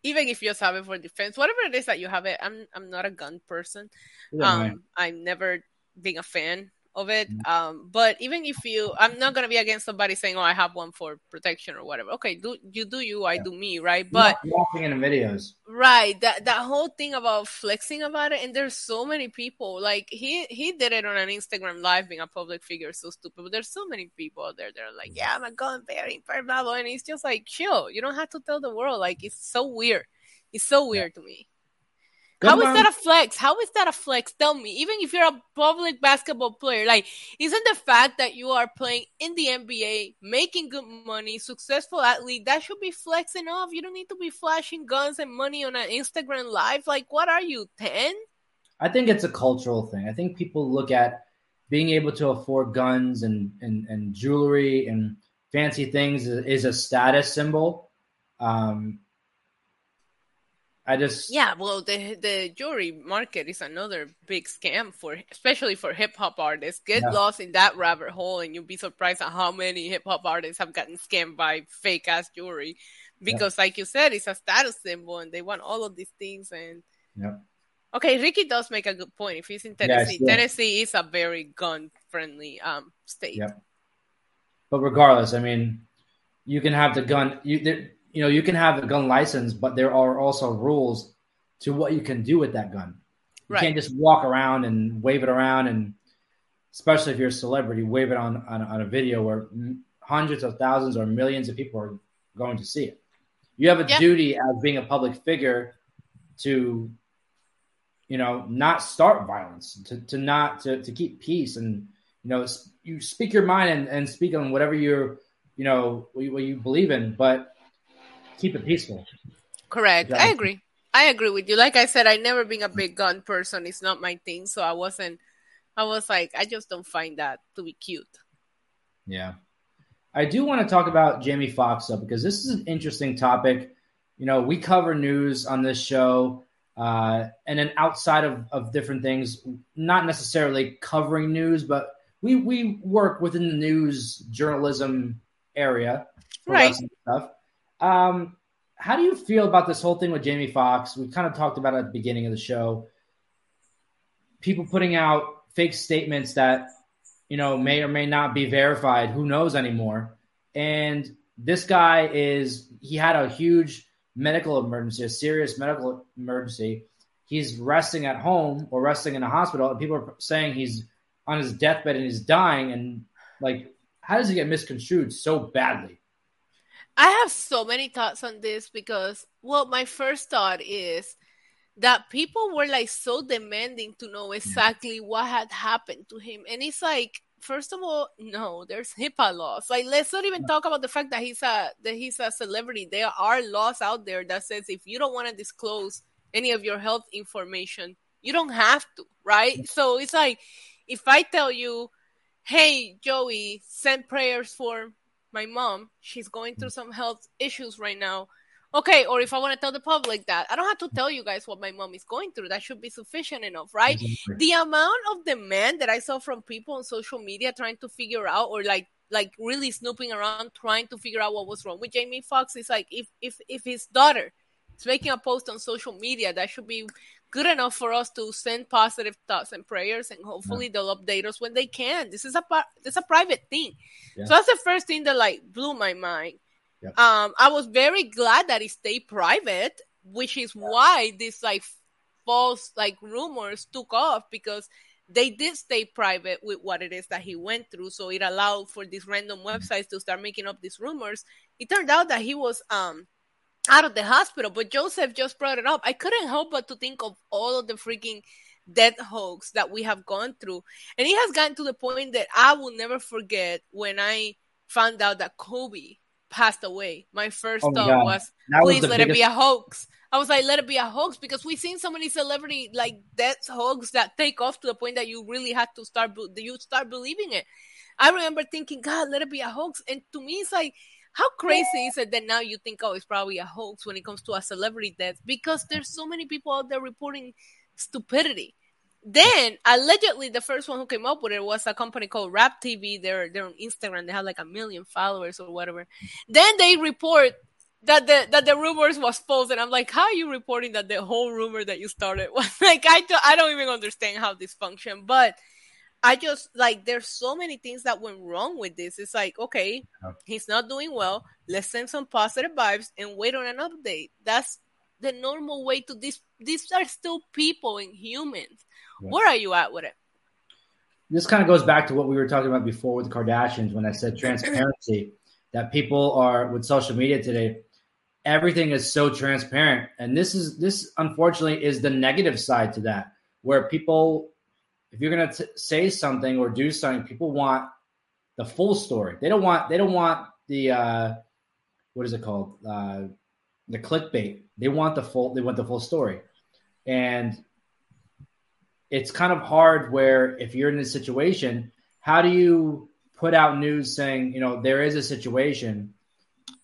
even if you just have it for defense, whatever it is that you have it. I'm I'm not a gun person. Yeah, um, I'm never being a fan of it. Mm-hmm. Um, but even if you, I'm not gonna be against somebody saying, "Oh, I have one for protection or whatever." Okay, do you do you? I yeah. do me, right? But watching in the videos, right? That that whole thing about flexing about it, and there's so many people. Like he he did it on an Instagram live, being a public figure, so stupid. But there's so many people out there. They're like, "Yeah, I'm a gun bearing, blah blah," and it's just like, chill. You don't have to tell the world. Like it's so weird. It's so weird yeah. to me. How is that a flex? How is that a flex? Tell me. Even if you're a public basketball player, like, isn't the fact that you are playing in the NBA, making good money, successful athlete, that should be flexing off? You don't need to be flashing guns and money on an Instagram live. Like, what are you, 10? I think it's a cultural thing. I think people look at being able to afford guns and, and, and jewelry and fancy things is, a status symbol. Um, I just yeah. Well, the the jewelry market is another big scam for, especially for hip hop artists. Get yeah. lost in that rabbit hole, and you'll be surprised at how many hip hop artists have gotten scammed by fake ass jewelry. Because, yeah. like you said, it's a status symbol, and they want all of these things. And yeah. Okay, Ricky does make a good point. If he's in Tennessee, Tennessee is a very gun friendly um state. Yeah. But regardless, I mean, you can have the gun. You there, you know, you can have a gun license, but there are also rules to what you can do with that gun. You right. can't just walk around and wave it around, and especially if you're a celebrity, wave it on on, on a video where hundreds of thousands or millions of people are going to see it. You have a duty as being a public figure to, you know, not start violence, to, to not to, to keep peace, and you know, you speak your mind and, and speak on whatever you're, you know, what you, what you believe in, but keep it peaceful. Correct. I agree. I agree with you. Like I said, I never been a big gun person. It's not my thing. So I wasn't. I was like, I just don't find that to be cute. Yeah, I do want to talk about Jamie Foxx though, because this is an interesting topic. You know, we cover news on this show, uh, and then outside of, of different things, not necessarily covering news, but we we work within the news journalism area, right? Stuff. Um, how do you feel about this whole thing with Jamie Foxx? We kind of talked about it at the beginning of the show. People putting out fake statements that you know may or may not be verified. Who knows anymore? And this guy is he had a huge medical emergency, a serious medical emergency. He's resting at home or resting in a hospital, and people are saying he's on his deathbed and he's dying. And like, how does he get misconstrued so badly? I have so many thoughts on this because, well, my first thought is that people were like so demanding to know exactly what had happened to him. And it's like, first of all, no, there's HIPAA laws. Like, let's not even talk about the fact that he's a that he's a celebrity. There are laws out there that says if you don't want to disclose any of your health information, you don't have to, right? So it's like if I tell you, hey, Joey, send prayers for my mom, she's going through mm. some health issues right now. Okay, or if I want to tell the public that, I don't have to tell you guys what my mom is going through. That should be sufficient enough, right? Exactly. The amount of demand that I saw from people on social media trying to figure out or like like really snooping around trying to figure out what was wrong with Jamie Foxx is like if if if his daughter is making a post on social media, that should be good enough for us to send positive thoughts and prayers and hopefully yeah. they'll update us when they can this is a this is a private thing yeah. so that's the first thing that like blew my mind Yep. Um, I was very glad that it stayed private, which is yeah. why this like false like rumors took off because they did stay private with what it is that he went through. So it allowed for these random mm-hmm. websites to start making up these rumors. It turned out that he was um out of the hospital, but Joseph just brought it up. I couldn't help but to think of all of the freaking death hoax that we have gone through. And it has gotten to the point that I will never forget when I found out that Kobe passed away. My first oh my thought God. was, that please was let biggest... it be a hoax. I was like, let it be a hoax because we've seen so many celebrity like death hoax that take off to the point that you really had to start you start believing it. I remember thinking, God, let it be a hoax. And to me, it's like, how crazy is it that now you think, oh, it's probably a hoax when it comes to a celebrity death? Because there's so many people out there reporting stupidity. Then allegedly the first one who came up with it was a company called Rap TV. They're they're on Instagram. They have like a million followers or whatever. Then they report that the that the rumors was false, and I'm like, how are you reporting that the whole rumor that you started was like I do, I don't even understand how this function, but I just like there's so many things that went wrong with this. It's like okay, he's not doing well. Let's send some positive vibes and wait on an update. That's the normal way to this. These are still people and humans. Yeah. Where are you at with it? This kind of goes back to what we were talking about before with the Kardashians when I said transparency. that people are with social media today, everything is so transparent, and this is this unfortunately is the negative side to that, where people, if you're gonna say something or do something, people want the full story. They don't want they don't want the uh, what is it called uh, the clickbait. They want the full they want the full story, and it's kind of hard where if you're in this situation, how do you put out news saying, you know, there is a situation,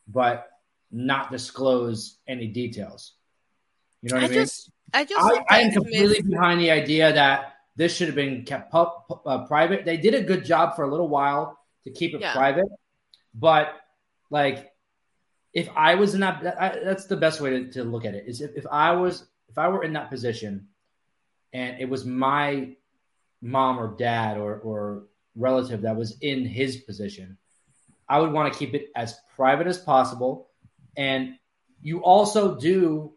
but not disclose any details? You know what I, I mean? Just, I just I, I am completely behind the idea that this should have been kept pu- uh, private. They did a good job for a little while to keep it yeah. private, but like if I was in that, I, that's the best way to, to look at it. Is if, if I was if I were in that position and it was my mom or dad or, or relative that was in his position, I would want to keep it as private as possible. And you also do.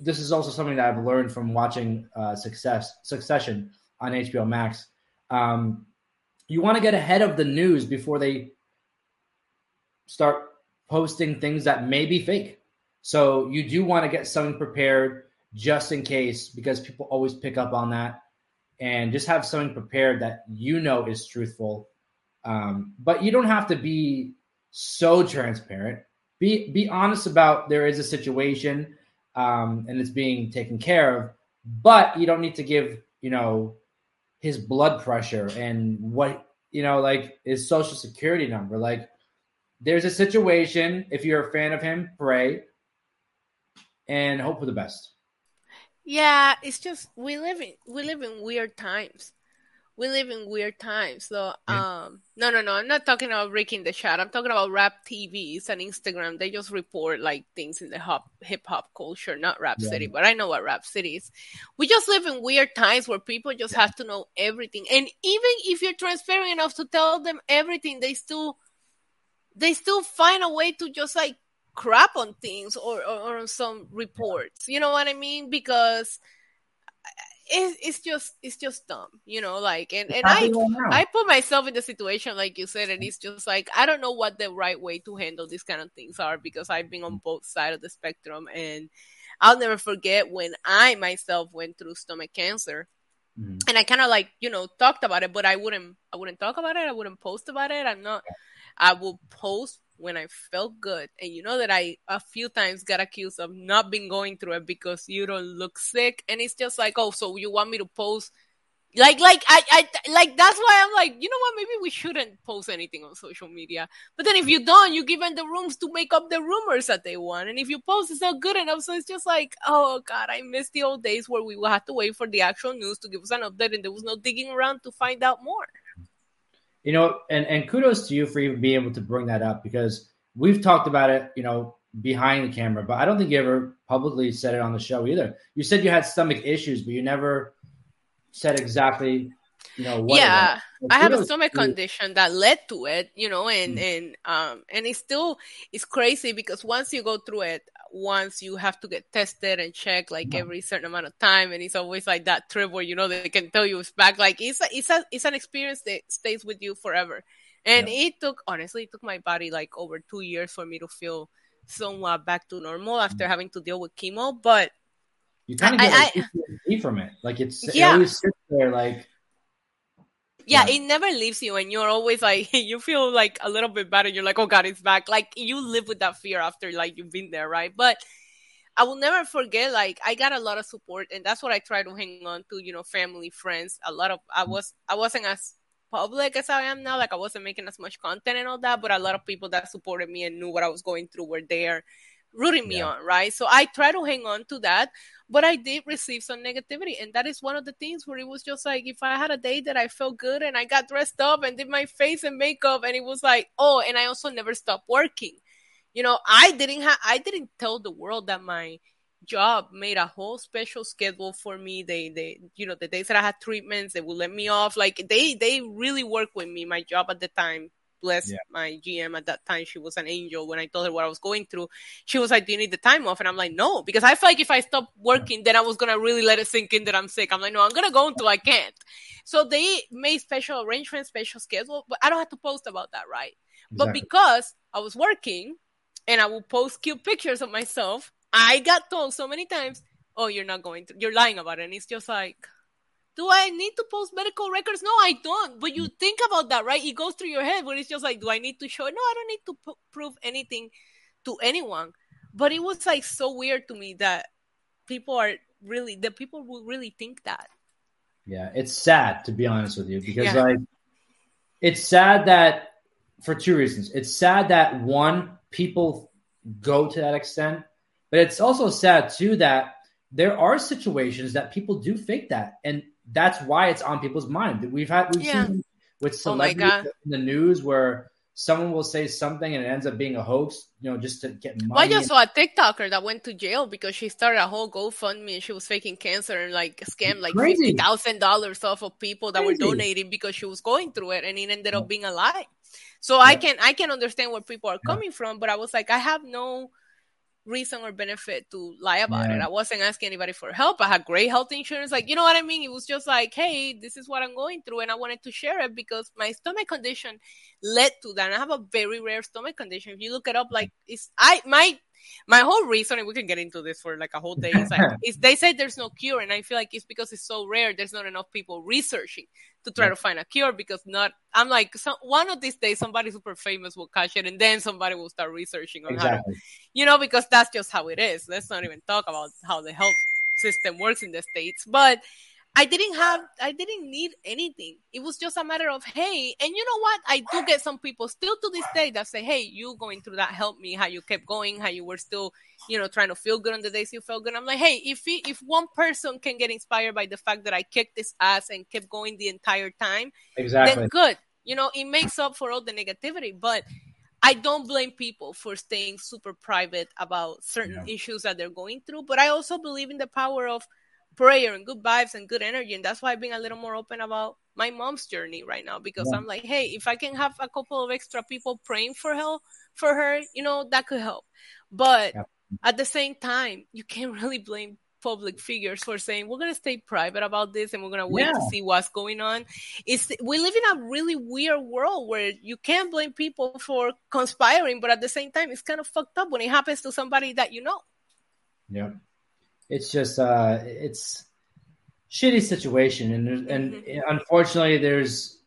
This is also something that I've learned from watching uh, Success Succession on HBO Max. Um, you want to get ahead of the news before they start posting things that may be fake. So you do want to get something prepared just in case, because people always pick up on that, and just have something prepared that you know is truthful. Um, but you don't have to be so transparent. Be be honest about there is a situation um, and it's being taken care of, but you don't need to give you know his blood pressure and what you know like his social security number. Like there's a situation. If you're a fan of him, pray and hope for the best. Yeah, it's just we live in we live in weird times. We live in weird times. So um no no no, I'm not talking about breaking the chat. I'm talking about rap TVs and Instagram. They just report like things in the hop hip hop culture, not rap yeah. city, but I know what rap city is. We just live in weird times where people just yeah. have to know everything. And even if you're transparent enough to tell them everything, they still they still find a way to just like crap on things or, or, or on some reports. You know what I mean? Because it, it's just it's just dumb, you know. Like, and and I I put myself in the situation like you said, and it's just like I don't know what the right way to handle these kind of things are because I've been on both sides of the spectrum, and I'll never forget when I myself went through stomach cancer. Mm-hmm. And I kind of like, you know, talked about it, but I wouldn't, I wouldn't talk about it. I wouldn't post about it. I'm not, I will post when I felt good. And you know that I a few times got accused of not being going through it because you don't look sick. And it's just like, oh, so you want me to post like like I, I like that's why I'm like, you know what, maybe we shouldn't post anything on social media. But then if you don't, you give them the rooms to make up the rumors that they want. And if you post it's not good enough. So it's just like, oh god, I miss the old days where we would have to wait for the actual news to give us an update and there was no digging around to find out more you know, and and kudos to you for even being able to bring that up because we've talked about it, you know, behind the camera, but I don't think you ever publicly said it on the show either. You said you had stomach issues, but you never said exactly you know what yeah i have a stomach condition that led to it you know and mm. and um and it's still it's crazy because once you go through it once you have to get tested and checked like every certain amount of time and it's always like that trip where you know they can tell you it's back like it's a, it's a it's an experience that stays with you forever and it took honestly it took my body like over two years for me to feel somewhat back to normal after mm. having to deal with chemo but you kind of get I, I, from it like it's yeah. it always sits there like yeah, yeah, it never leaves you, and you're always like you feel like a little bit better. You're like, oh god, it's back. Like you live with that fear after like you've been there, right? But I will never forget. Like I got a lot of support, and that's what I try to hang on to. You know, family, friends. A lot of I was I wasn't as public as I am now. Like I wasn't making as much content and all that, but a lot of people that supported me and knew what I was going through were there rooting me yeah. on, right? So I try to hang on to that. But I did receive some negativity. And that is one of the things where it was just like if I had a day that I felt good and I got dressed up and did my face and makeup and it was like, oh, and I also never stopped working. You know, I didn't have I didn't tell the world that my job made a whole special schedule for me. They they you know, the days that I had treatments, they would let me off. Like they they really worked with me, my job at the time bless yeah. my GM at that time. She was an angel. When I told her what I was going through, she was like, "Do you need the time off?" And I'm like, "No," because I feel like if I stop working, then I was gonna really let it sink in that I'm sick. I'm like, "No, I'm gonna go until I can't." So they made special arrangements, special schedule, but I don't have to post about that, right? Exactly. But because I was working and I will post cute pictures of myself, I got told so many times, "Oh, you're not going to. You're lying about it." And it's just like do I need to post medical records? No, I don't. But you think about that, right? It goes through your head but it's just like, do I need to show? No, I don't need to p- prove anything to anyone. But it was like so weird to me that people are really, the people will really think that. Yeah, it's sad to be honest with you because yeah. like it's sad that for two reasons. It's sad that one, people go to that extent, but it's also sad too that there are situations that people do fake that and that's why it's on people's mind. We've had we've yeah. seen with oh celebrities oh in the news where someone will say something and it ends up being a hoax, you know, just to get money. Well, I just saw a TikToker that went to jail because she started a whole GoFundMe and she was faking cancer and like scammed like fifty thousand dollars off of people that Crazy. were donating because she was going through it and it ended up oh. being a lie. So yeah. I can I can understand where people are coming yeah. from, but I was like, I have no reason or benefit to lie about yeah. it. I wasn't asking anybody for help. I had great health insurance. Like, you know what I mean? It was just like, hey, this is what I'm going through. And I wanted to share it because my stomach condition led to that. And I have a very rare stomach condition. If you look it up, like, it's, I, my, my whole reason, and we can get into this for like a whole day, is like, is they say there's no cure. And I feel like it's because it's so rare. There's not enough people researching to try to find a cure because not I'm like so, one of these days somebody super famous will catch it and then somebody will start researching on exactly. how to, you know because that's just how it is. Let's not even talk about how the health system works in the states, but I didn't have, I didn't need anything. It was just a matter of, hey, and you know what? I do get some people still to this day that say, hey, you going through that helped me, how you kept going, how you were still, you know, trying to feel good on the days you felt good. I'm like, hey, if he, if one person can get inspired by the fact that I kicked this ass and kept going the entire time, exactly. then good. You know, it makes up for all the negativity. But I don't blame people for staying super private about certain yeah. issues that they're going through. But I also believe in the power of prayer and good vibes and good energy. And that's why I've been a little more open about my mom's journey right now because yeah. I'm like, hey, if I can have a couple of extra people praying for her, for her, you know, that could help. But yeah. at the same time, you can't really blame public figures for saying we're going to stay private about this and we're going to wait yeah. to see what's going on it's we live in a really weird world where you can't blame people for conspiring but at the same time it's kind of fucked up when it happens to somebody that you know yeah it's just uh, it's shitty situation, and and mm-hmm. unfortunately, there's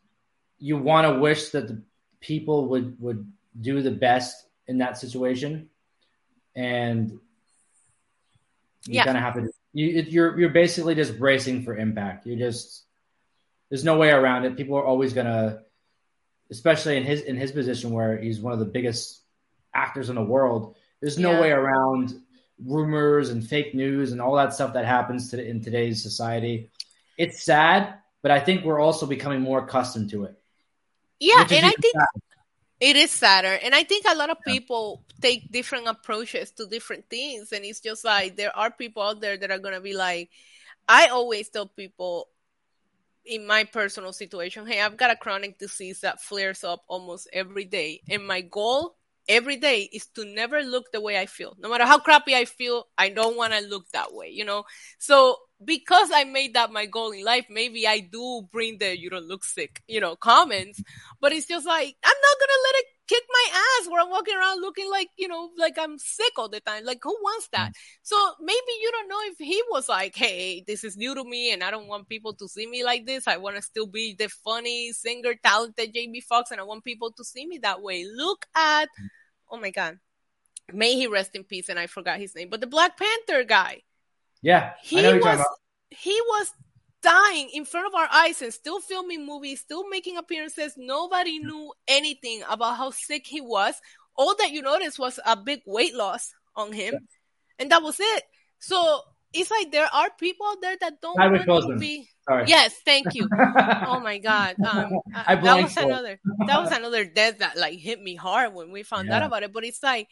you want to wish that the people would would do the best in that situation, and you yeah. kind of have to. You, you're you're basically just bracing for impact. You just there's no way around it. People are always gonna, especially in his in his position where he's one of the biggest actors in the world. There's no yeah. way around rumors and fake news and all that stuff that happens to, in today's society. It's sad, but I think we're also becoming more accustomed to it. Yeah, and I think sad. it is sadder. And I think a lot of people yeah. take different approaches to different things. And it's just like there are people out there that are going to be like, I always tell people in my personal situation, hey, I've got a chronic disease that flares up almost every day. And my goal every day is to never look the way I feel. No matter how crappy I feel, I don't want to look that way, you know? So because I made that my goal in life, maybe I do bring the you don't look sick, you know, comments, but it's just like, I'm not going to let it kick my ass where I'm walking around looking like, you know, like I'm sick all the time. Like, who wants that? Mm. So maybe you don't know if he was like, hey, this is new to me and I don't want people to see me like this. I want to still be the funny singer, talented Jamie Foxx, and I want people to see me that way. Look at, mm. Oh my God, may he rest in peace. And I forgot his name, but the Black Panther guy. Yeah, he was, he was dying in front of our eyes and still filming movies, still making appearances. Nobody knew anything about how sick he was. All that you noticed was a big weight loss on him, and that was it. So it's like there are people out there that don't want to be. Sorry. Yes, thank you. oh my god, um, I that was another. That was another death that like hit me hard when we found out about it. But it's like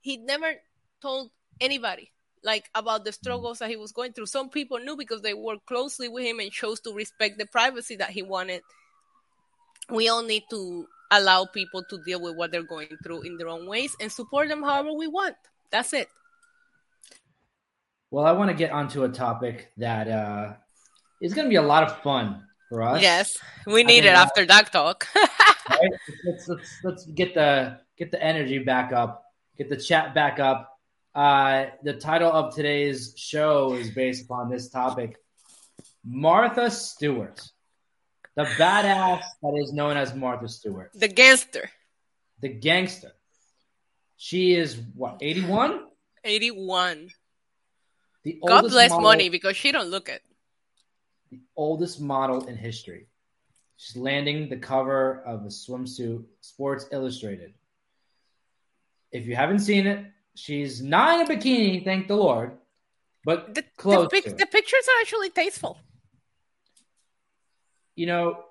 he never told anybody like about the struggles that he was going through. Some people knew because they worked closely with him and chose to respect the privacy that he wanted. We all need to allow people to deal with what they're going through in their own ways and support them however we want. That's it. Well, I want to get onto a topic that uh, is going to be a lot of fun for us. Yes, we need it after Duck talk. right? Let's, let's let's get the get the energy back up, get the chat back up. Uh, the title of today's show is based upon this topic: Martha Stewart, the badass that is known as Martha Stewart, the gangster, the gangster. She is what eighty one. 81. The God bless model- money because she don't look it. the oldest model in history. She's landing the cover of a swimsuit, Sports Illustrated. If you haven't seen it, she's not in a bikini, thank the Lord, but The, close the, pic- the pictures are actually tasteful. you know,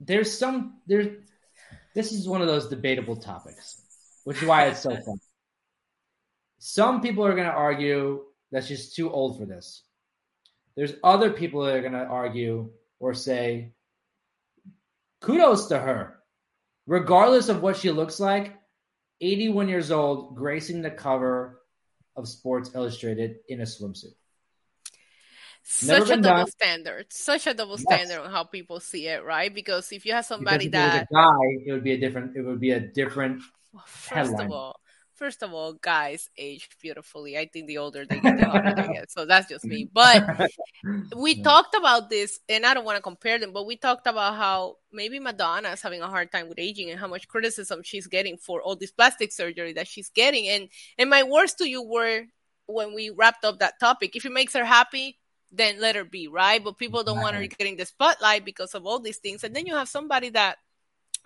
there's some there's this is one of those debatable topics, which is why it's so fun. Some people are going to argue that she's too old for this. There's other people that are going to argue or say, kudos to her. Regardless of what she looks like, 81 years old, gracing the cover of Sports Illustrated in a swimsuit. Never Such a double done. standard. Such a double Yes. standard on how people see it, right? Because if you have somebody if it was that a guy, it would be a different. It would be a different. First headline. of all, first of all, guys age beautifully. I think the older they get, the they get. So that's just me. But we Yeah. talked about this, and I don't want to compare them, but we talked about how maybe Madonna is having a hard time with aging and how much criticism she's getting for all this plastic surgery that she's getting. And and my words to you were when we wrapped up that topic: if it makes her happy, then let her be, right? But people don't want her getting the spotlight because of all these things. And then you have somebody that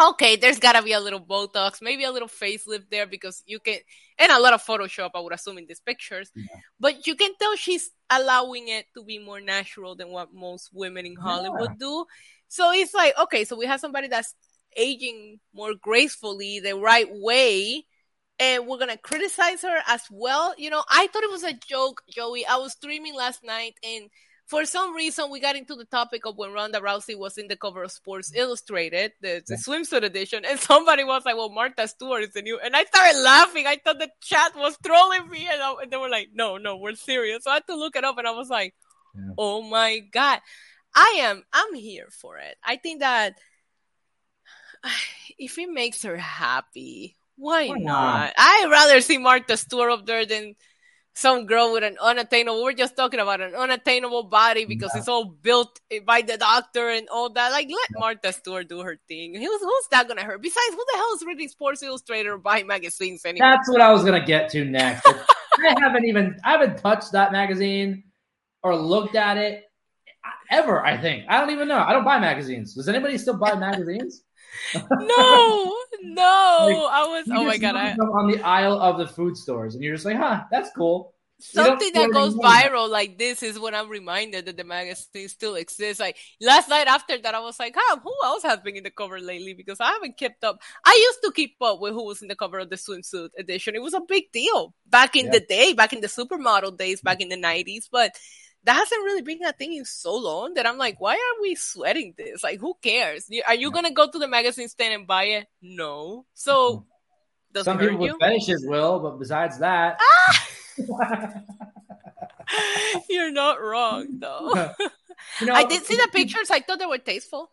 okay, there's gotta be a little Botox, maybe a little facelift there because you can, and a lot of Photoshop, I would assume, in these pictures. Yeah. But you can tell she's allowing it to be more natural than what most women in Hollywood do. So it's like, okay, so we have somebody that's aging more gracefully, the right way. And we're gonna criticize her as well. You know, I thought it was a joke, Joey. I was streaming last night and for some reason we got into the topic of when Ronda Rousey was in the cover of Sports Illustrated, the, the swimsuit edition, and somebody was like, "Well, Martha Stewart is the new," and I started laughing. I thought the chat was trolling me, and, I, and they were like, "No, no, we're serious." So I had to look it up, and I was like, Yeah. "Oh my god, I am, I'm here for it." I think that if it makes her happy, why, Why not? not? I'd rather see Martha Stewart up there than some girl with an unattainable. We're just talking about an unattainable body because Yeah. it's all built by the doctor and all that. Like, let Martha Stewart do her thing. Who's, who's that gonna hurt? Besides, who the hell is reading Sports Illustrated or buying magazines anymore? That's what I was gonna get to next. I haven't even I haven't touched that magazine or looked at it ever. I think I don't even know. I don't buy magazines. Does anybody still buy magazines? No, no. Like, I was. Oh my god! I, on the aisle of the food stores, and you're just like, huh, that's cool. Something that goes anything wrong with it. viral like this is when I'm reminded that the magazine still exists. Like last night after that, I was like, huh, who else has been in the cover lately? Because I haven't kept up. I used to keep up with who was in the cover of the swimsuit edition. It was a big deal back in Yeah. the day, back in the supermodel days, back in the 90s. But that hasn't really been a thing in so long that I'm like, why are we sweating this? Like, who cares? Are you gonna go to the magazine stand and buy it? No. So, some people with fetishes will, but besides that, ah! you're not wrong though. you know, I did see the pictures. I thought they were tasteful.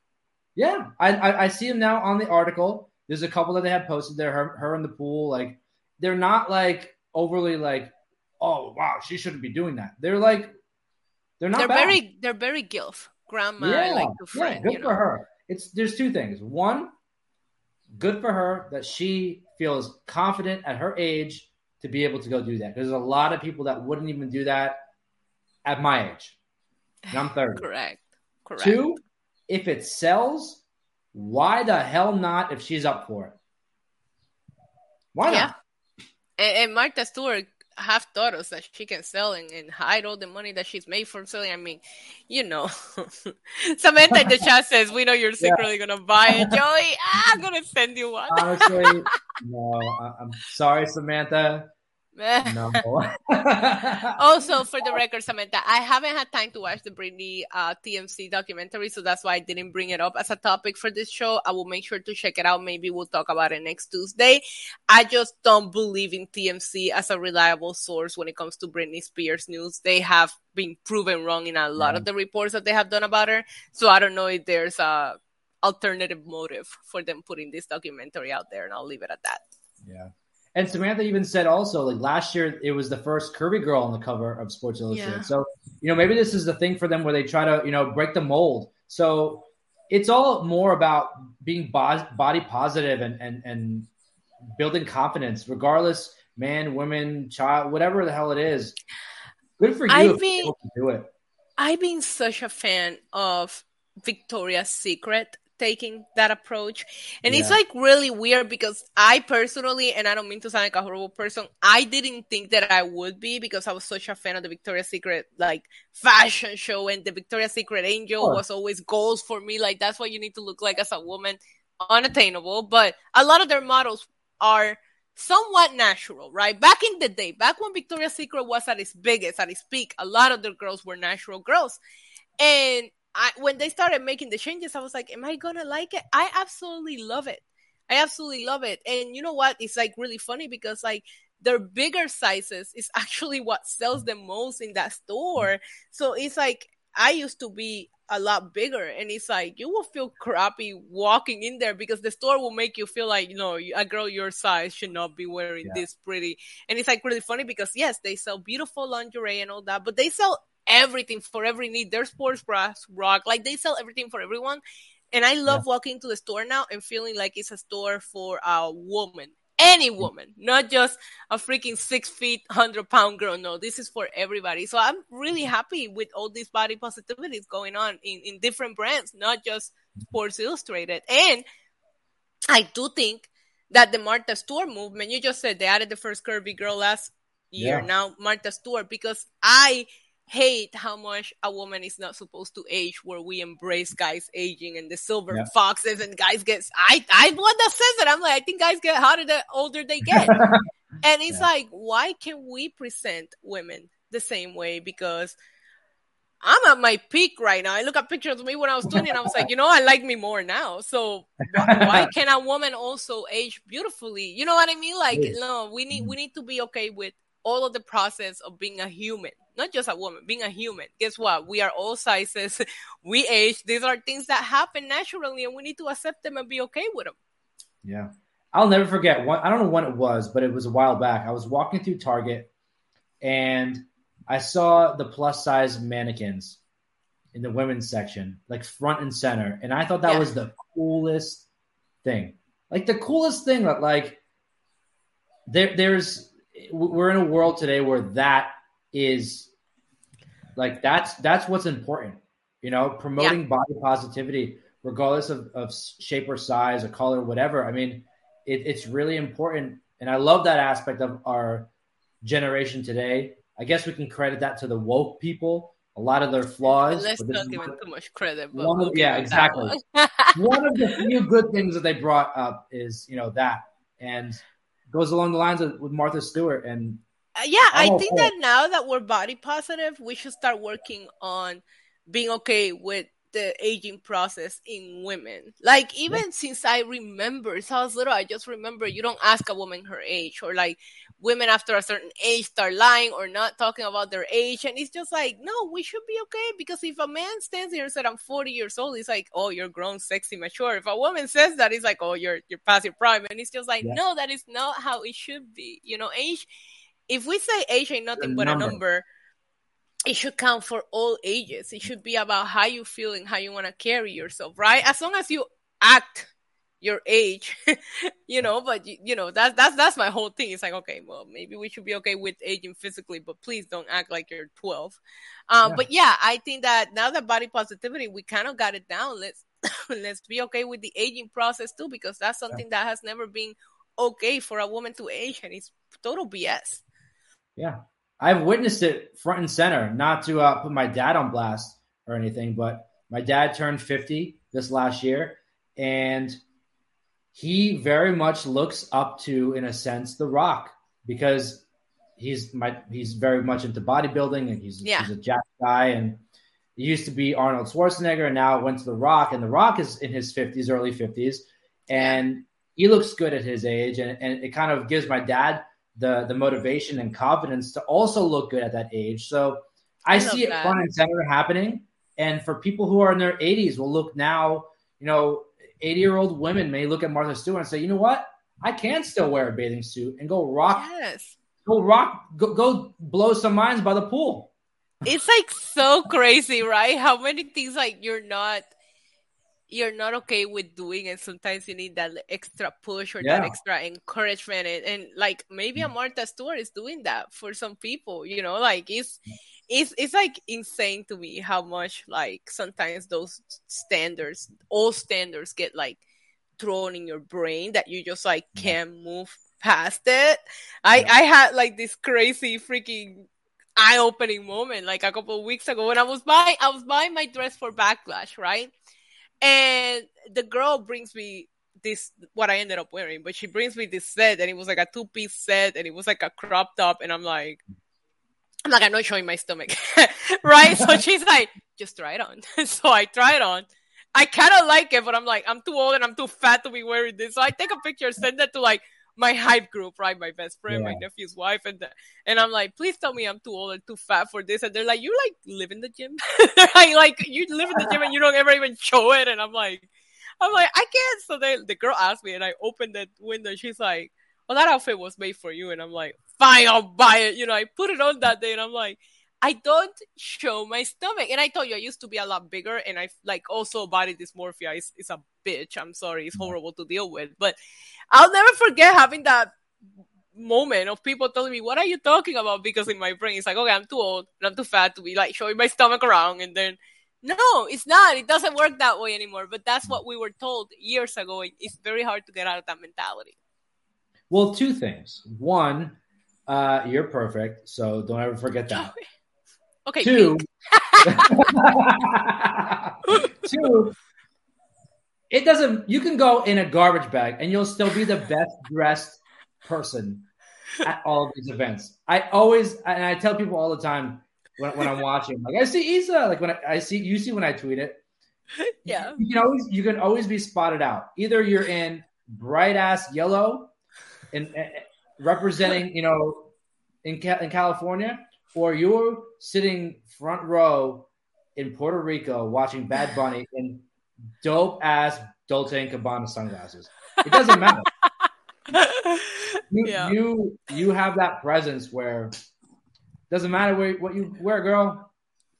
Yeah, I, I, I see them now on the article. There's a couple that they have posted there. Her, her in the pool, like they're not like overly like, oh wow, she shouldn't be doing that. They're like they're not. They're bad. very. They're very gilf. Grandma, yeah, like the friend. Yeah, good you know? for her. It's there's two things. One, good for her that she feels confident at her age to be able to go do that. There's a lot of people that wouldn't even do that at my age. And I'm 30. Correct. Correct. Two, if it sells, why the hell not if she's up for it? Why not? And, and Martha Stewart have daughters that she can sell and, and, hide all the money that she's made from selling. I mean, you know, Samantha in the chat says, "We know you're secretly yeah. gonna buy it, Joey. Ah, I'm gonna send you one." Honestly, no, I'm sorry, Samantha. No. also, for the record, Samantha, I haven't had time to watch the Britney uh, TMZ documentary, so that's why I didn't bring it up as a topic for this show. I will make sure to check it out. Maybe we'll talk about it next Tuesday. I just don't believe in TMZ as a reliable source when it comes to Britney Spears news. They have been proven wrong in a lot yeah. of the reports that they have done about her. So I don't know if there's a alternative motive for them putting this documentary out there, and I'll leave it at that. Yeah. And Samantha even said also, like last year, it was the first curvy girl on the cover of Sports Illustrated. Yeah. So, you know, maybe this is the thing for them where they try to, you know, break the mold. So it's all more about being body positive and, and, and building confidence, regardless, man, woman, child, whatever the hell it is. Good for you I've been, do it. I've been such a fan of Victoria's Secret taking that approach. And yeah. it's like really weird because I personally, and I don't mean to sound like a horrible person, I didn't think that I would be because I was such a fan of the Victoria's Secret like fashion show and the Victoria's Secret angel was always goals for me. Like that's what you need to look like as a woman. Unattainable, but a lot of their models are somewhat natural, right? Back in the day, back when Victoria's Secret was at its biggest, at its peak, a lot of the girls were natural girls. And I when they started making the changes, I was like, am I gonna like it? I absolutely love it. I absolutely love it. And you know what? It's like really funny because like their bigger sizes is actually what sells the most in that store. So it's like I used to be a lot bigger and it's like you will feel crappy walking in there because the store will make you feel like you know a girl your size should not be wearing yeah. this pretty and it's like really funny because yes they sell beautiful lingerie and all that but they sell everything for every need. Their sports bras rock. Like they sell everything for everyone. And I love yeah. walking to the store now and feeling like it's a store for a woman. Any woman, not just a freaking six feet, hundred pound girl. No, this is for everybody. So I'm really mm-hmm. happy with all these body positivities going on in, in different brands, not just mm-hmm. Sports Illustrated. And I do think that the Martha Stewart movement, you just said they added the first curvy girl last year. Yeah. Now Martha Stewart, because I hate how much a woman is not supposed to age where we embrace guys aging and the silver yeah. foxes and guys get I I one that says it. I'm like, I think guys get hotter the older they get. and it's yeah. like, why can we present women the same way? Because I'm at my peak right now. I look at pictures of me when I was 20 and I was like, you know, I like me more now. So why, why can a woman also age beautifully? You know what I mean? Like, no, we need we need to be okay with all of the process of being a human not just a woman, being a human. Guess what? We are all sizes. We age. These are things that happen naturally, and we need to accept them and be okay with them. Yeah. I'll never forget one. I don't know when it was, but it was a while back. I was walking through Target and I saw the plus size mannequins in the women's section, like front and center. And I thought that yeah. was the coolest thing. Like the coolest thing that like there there's we're in a world today where that is like that's that's what's important. You know, promoting yeah. body positivity, regardless of, of shape or size or color, whatever. I mean, it, it's really important, and I love that aspect of our generation today. I guess we can credit that to the woke people. A lot of their flaws. Let's not give too much credit. Of, yeah, exactly. one of the few good things that they brought up is you know that, and goes along the lines of with Martha Stewart and Uh, yeah, I think that now that we're body positive, we should start working on being okay with the aging process in women. Like even yeah. since I remember, since I was little, I just remember you don't ask a woman her age, or like women after a certain age start lying or not talking about their age, and it's just like no, we should be okay because if a man stands here and said I'm 40 years old, it's like oh you're grown, sexy, mature. If a woman says that, it's like oh you're you're past your prime, and it's just like yeah. no, that is not how it should be. You know, age. If we say age ain't nothing but a number it should count for all ages. It should be about how you feel and how you want to carry yourself, right? As long as you act your age, you know, but you, you, know, that's, that's, that's my whole thing. It's like, okay, well, maybe we should be okay with aging physically, but please don't act like you're 12. Um, yeah. but yeah, I think that now that body positivity, we kind of got it down. Let's, let's be okay with the aging process too, because that's something yeah. that has never been okay for a woman to age and it's total BS. Yeah. I've witnessed it front and center. Not to uh, put my dad on blast or anything, but my dad turned 50 this last year, and he very much looks up to, in a sense, The Rock because he's my he's very much into bodybuilding and he's, yeah. he's a jack guy and he used to be Arnold Schwarzenegger and now went to The Rock and The Rock is in his 50s, early 50s, and he looks good at his age and, and it kind of gives my dad the the motivation and confidence to also look good at that age. So I, I see it that. front and center happening. And for people who are in their 80s, will look now, you know, 80 year old women may look at Martha Stewart and say, you know what? I can still wear a bathing suit and go rock, yes. go rock, go, go blow some minds by the pool. It's like so crazy, right? How many things like you're not you're not okay with doing and sometimes you need that extra push or yeah. that extra encouragement and, and, like maybe a mm. martha stewart is doing that for some people you know like it's it's it's like insane to me how much like sometimes those standards all standards get like thrown in your brain that you just like can't move past it. I i had like this crazy freaking eye-opening moment like a couple of weeks ago when i was buying i was buying my dress for backlash right and the girl brings me this what I ended up wearing, but she brings me this set and it was like a two piece set and it was like a crop top and I'm like I'm like, I'm not showing my stomach. right? so she's like, just try it on. so I try it on. I kind of like it, but I'm like, I'm too old and I'm too fat to be wearing this. So I take a picture, send that to like my hype group, right? My best friend, yeah. my nephew's wife, and the, and I'm like, please tell me I'm too old and too fat for this. And they're like, you like live in the gym, I like you live in the gym and you don't ever even show it. And I'm like, I'm like, I can't. So they, the girl asked me, and I opened that window. She's like, well, that outfit was made for you, and I'm like, fine, I'll buy it. You know, I put it on that day, and I'm like. I don't show my stomach. And I told you I used to be a lot bigger and I like also body dysmorphia is, is a bitch. I'm sorry. It's horrible to deal with. But I'll never forget having that moment of people telling me, what are you talking about? Because in my brain, it's like, okay, I'm too old and I'm too fat to be like showing my stomach around. And then, no, it's not. It doesn't work that way anymore. But that's what we were told years ago. It's very hard to get out of that mentality. Well, two things. One, uh, you're perfect. So don't ever forget that. okay. Two, two, it doesn't. You can go in a garbage bag and you'll still be the best dressed person at all of these events. I always and I tell people all the time when, when I'm watching, like I see Isa, like when I, I see you see when I tweet it. Yeah, you, you can always you can always be spotted out. Either you're in bright ass yellow, and eh, eh, representing you know in in California, or you're sitting front row in Puerto Rico watching Bad Bunny in dope ass Dolce and Gabbana sunglasses. It doesn't matter. you, yeah. you you have that presence where doesn't matter where, what you wear, girl.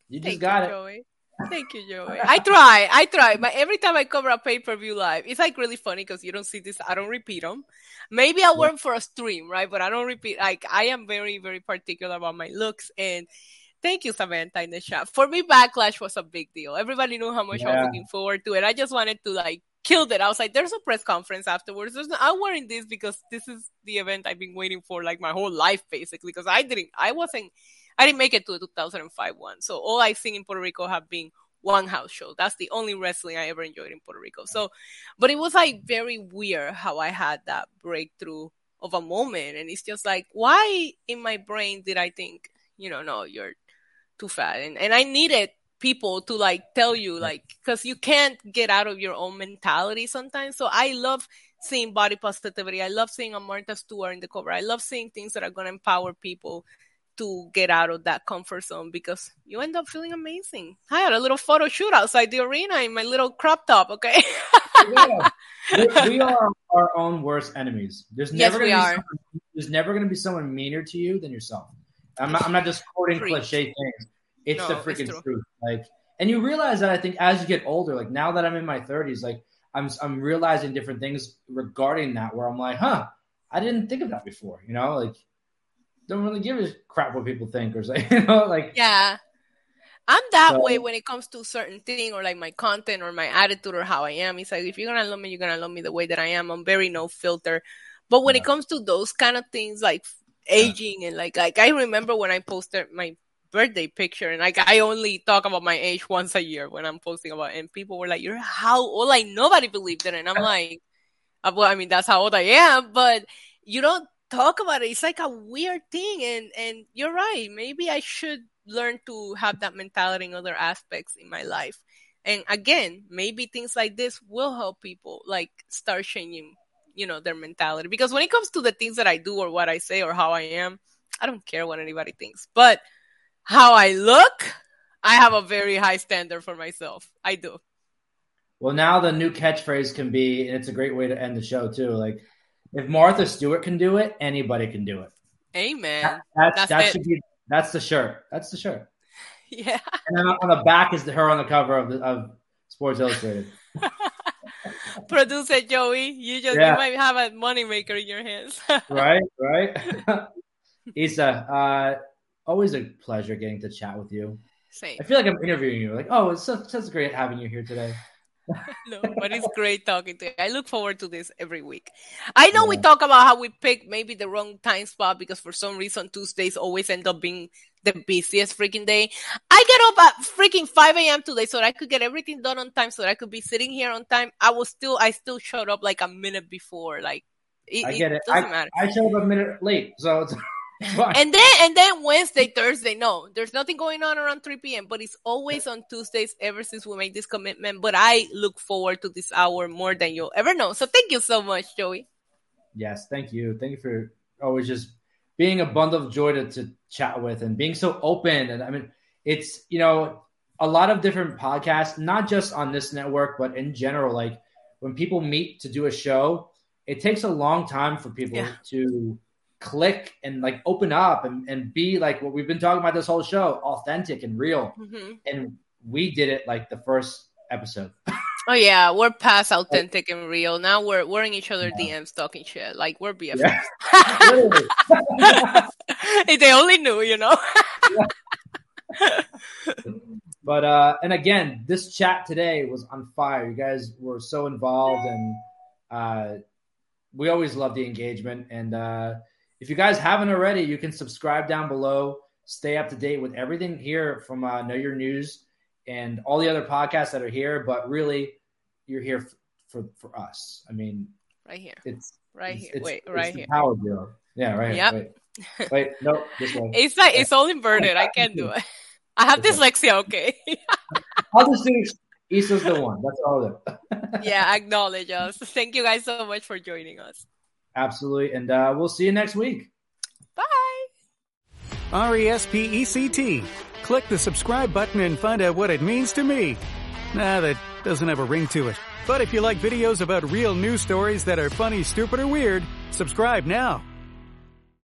You just Thank got you, it. Joey. Thank you, Joey. I try. I try. But every time I cover a pay per view live, it's like really funny because you don't see this. I don't repeat them. Maybe I wear them for a stream, right? But I don't repeat. Like I am very, very particular about my looks and Thank you, Samantha, in the chat. For me, Backlash was a big deal. Everybody knew how much yeah. I was looking forward to it. I just wanted to like kill it. I was like, there's a press conference afterwards. There's no, I'm wearing this because this is the event I've been waiting for like my whole life, basically. Because I didn't, I wasn't, I didn't make it to the 2005 one. So all I've seen in Puerto Rico have been one house show. That's the only wrestling I ever enjoyed in Puerto Rico. So, but it was like very weird how I had that breakthrough of a moment. And it's just like, why in my brain did I think, you know, no, you're too fat? And, and I needed people to like tell you, like, cause you can't get out of your own mentality sometimes. So I love seeing body positivity. I love seeing a Martha Stewart in the cover. I love seeing things that are going to empower people to get out of that comfort zone because you end up feeling amazing. I had a little photo shoot outside the arena in my little crop top. Okay. yeah. we, we, are our own worst enemies. There's never yes, gonna be someone, there's never going to be someone meaner to you than yourself. I'm not, I'm not just quoting Preach. cliche things. It's no, the freaking it's truth. Like, and you realize that I think as you get older, like now that I'm in my 30s, like I'm I'm realizing different things regarding that where I'm like, huh, I didn't think of that before. You know, like don't really give a crap what people think or say. You know, like yeah. I'm that so, way when it comes to certain thing or like my content or my attitude or how I am. It's like if you're gonna love me, you're gonna love me the way that I am. I'm very no filter. But when yeah. it comes to those kind of things like aging yeah. and like like I remember when I posted my birthday picture and like I only talk about my age once a year when I'm posting about it. and people were like, You're how old? Like nobody believed it and I'm like uh, well, I mean that's how old I am, but you don't talk about it. It's like a weird thing and and you're right. Maybe I should learn to have that mentality in other aspects in my life. And again, maybe things like this will help people like start changing, you know, their mentality. Because when it comes to the things that I do or what I say or how I am, I don't care what anybody thinks. But how I look, I have a very high standard for myself. I do. Well, now the new catchphrase can be, and it's a great way to end the show too. Like, if Martha Stewart can do it, anybody can do it. Amen. That, that's, that's that should be that's the shirt. That's the shirt. Yeah. And then on the back is her on the cover of the, of Sports Illustrated. Producer Joey, you just yeah. you might have a moneymaker in your hands. right, right. Isa, uh, always a pleasure getting to chat with you. Same. I feel like I'm interviewing you. Like, oh, it's such, such great having you here today. no, but it's great talking to you. I look forward to this every week. I know yeah. we talk about how we pick maybe the wrong time spot because for some reason Tuesdays always end up being the busiest freaking day. I get up at freaking 5 a.m. today so that I could get everything done on time so that I could be sitting here on time. I was still, I still showed up like a minute before. Like, it, I get it. it doesn't I, matter. I showed up a minute late. So and then and then Wednesday, Thursday, no, there's nothing going on around 3 p.m. But it's always on Tuesdays ever since we made this commitment. But I look forward to this hour more than you'll ever know. So thank you so much, Joey. Yes, thank you. Thank you for always just being a bundle of joy to, to chat with and being so open. And I mean, it's you know a lot of different podcasts, not just on this network, but in general. Like when people meet to do a show, it takes a long time for people yeah. to click and like open up and, and be like what we've been talking about this whole show authentic and real. Mm-hmm. and we did it like the first episode. Oh yeah. We're past authentic and real. Now we're we're in each other yeah. dms talking shit. Like we're bffs yeah. if they only knew you know? But uh and again this chat today was on fire. You guys were so involved and uh we always love the engagement and uh if you guys haven't already, you can subscribe down below. Stay up to date with everything here from uh, Know Your News and all the other podcasts that are here. But really, you're here f- for for us. I mean, right here. It's right it's, here. It's, Wait, right here. Power Bureau. Yeah, right. Yep. Wait, Wait no, this one. It's like it's all inverted. I can't do it. I have dyslexia. Okay. I'll just do. Isa's the one. That's all. yeah, acknowledge us. Thank you guys so much for joining us. Absolutely. And uh, we'll see you next week. Bye. R E S P E C T. Click the subscribe button and find out what it means to me. Nah, that doesn't have a ring to it. But if you like videos about real news stories that are funny, stupid, or weird, subscribe now.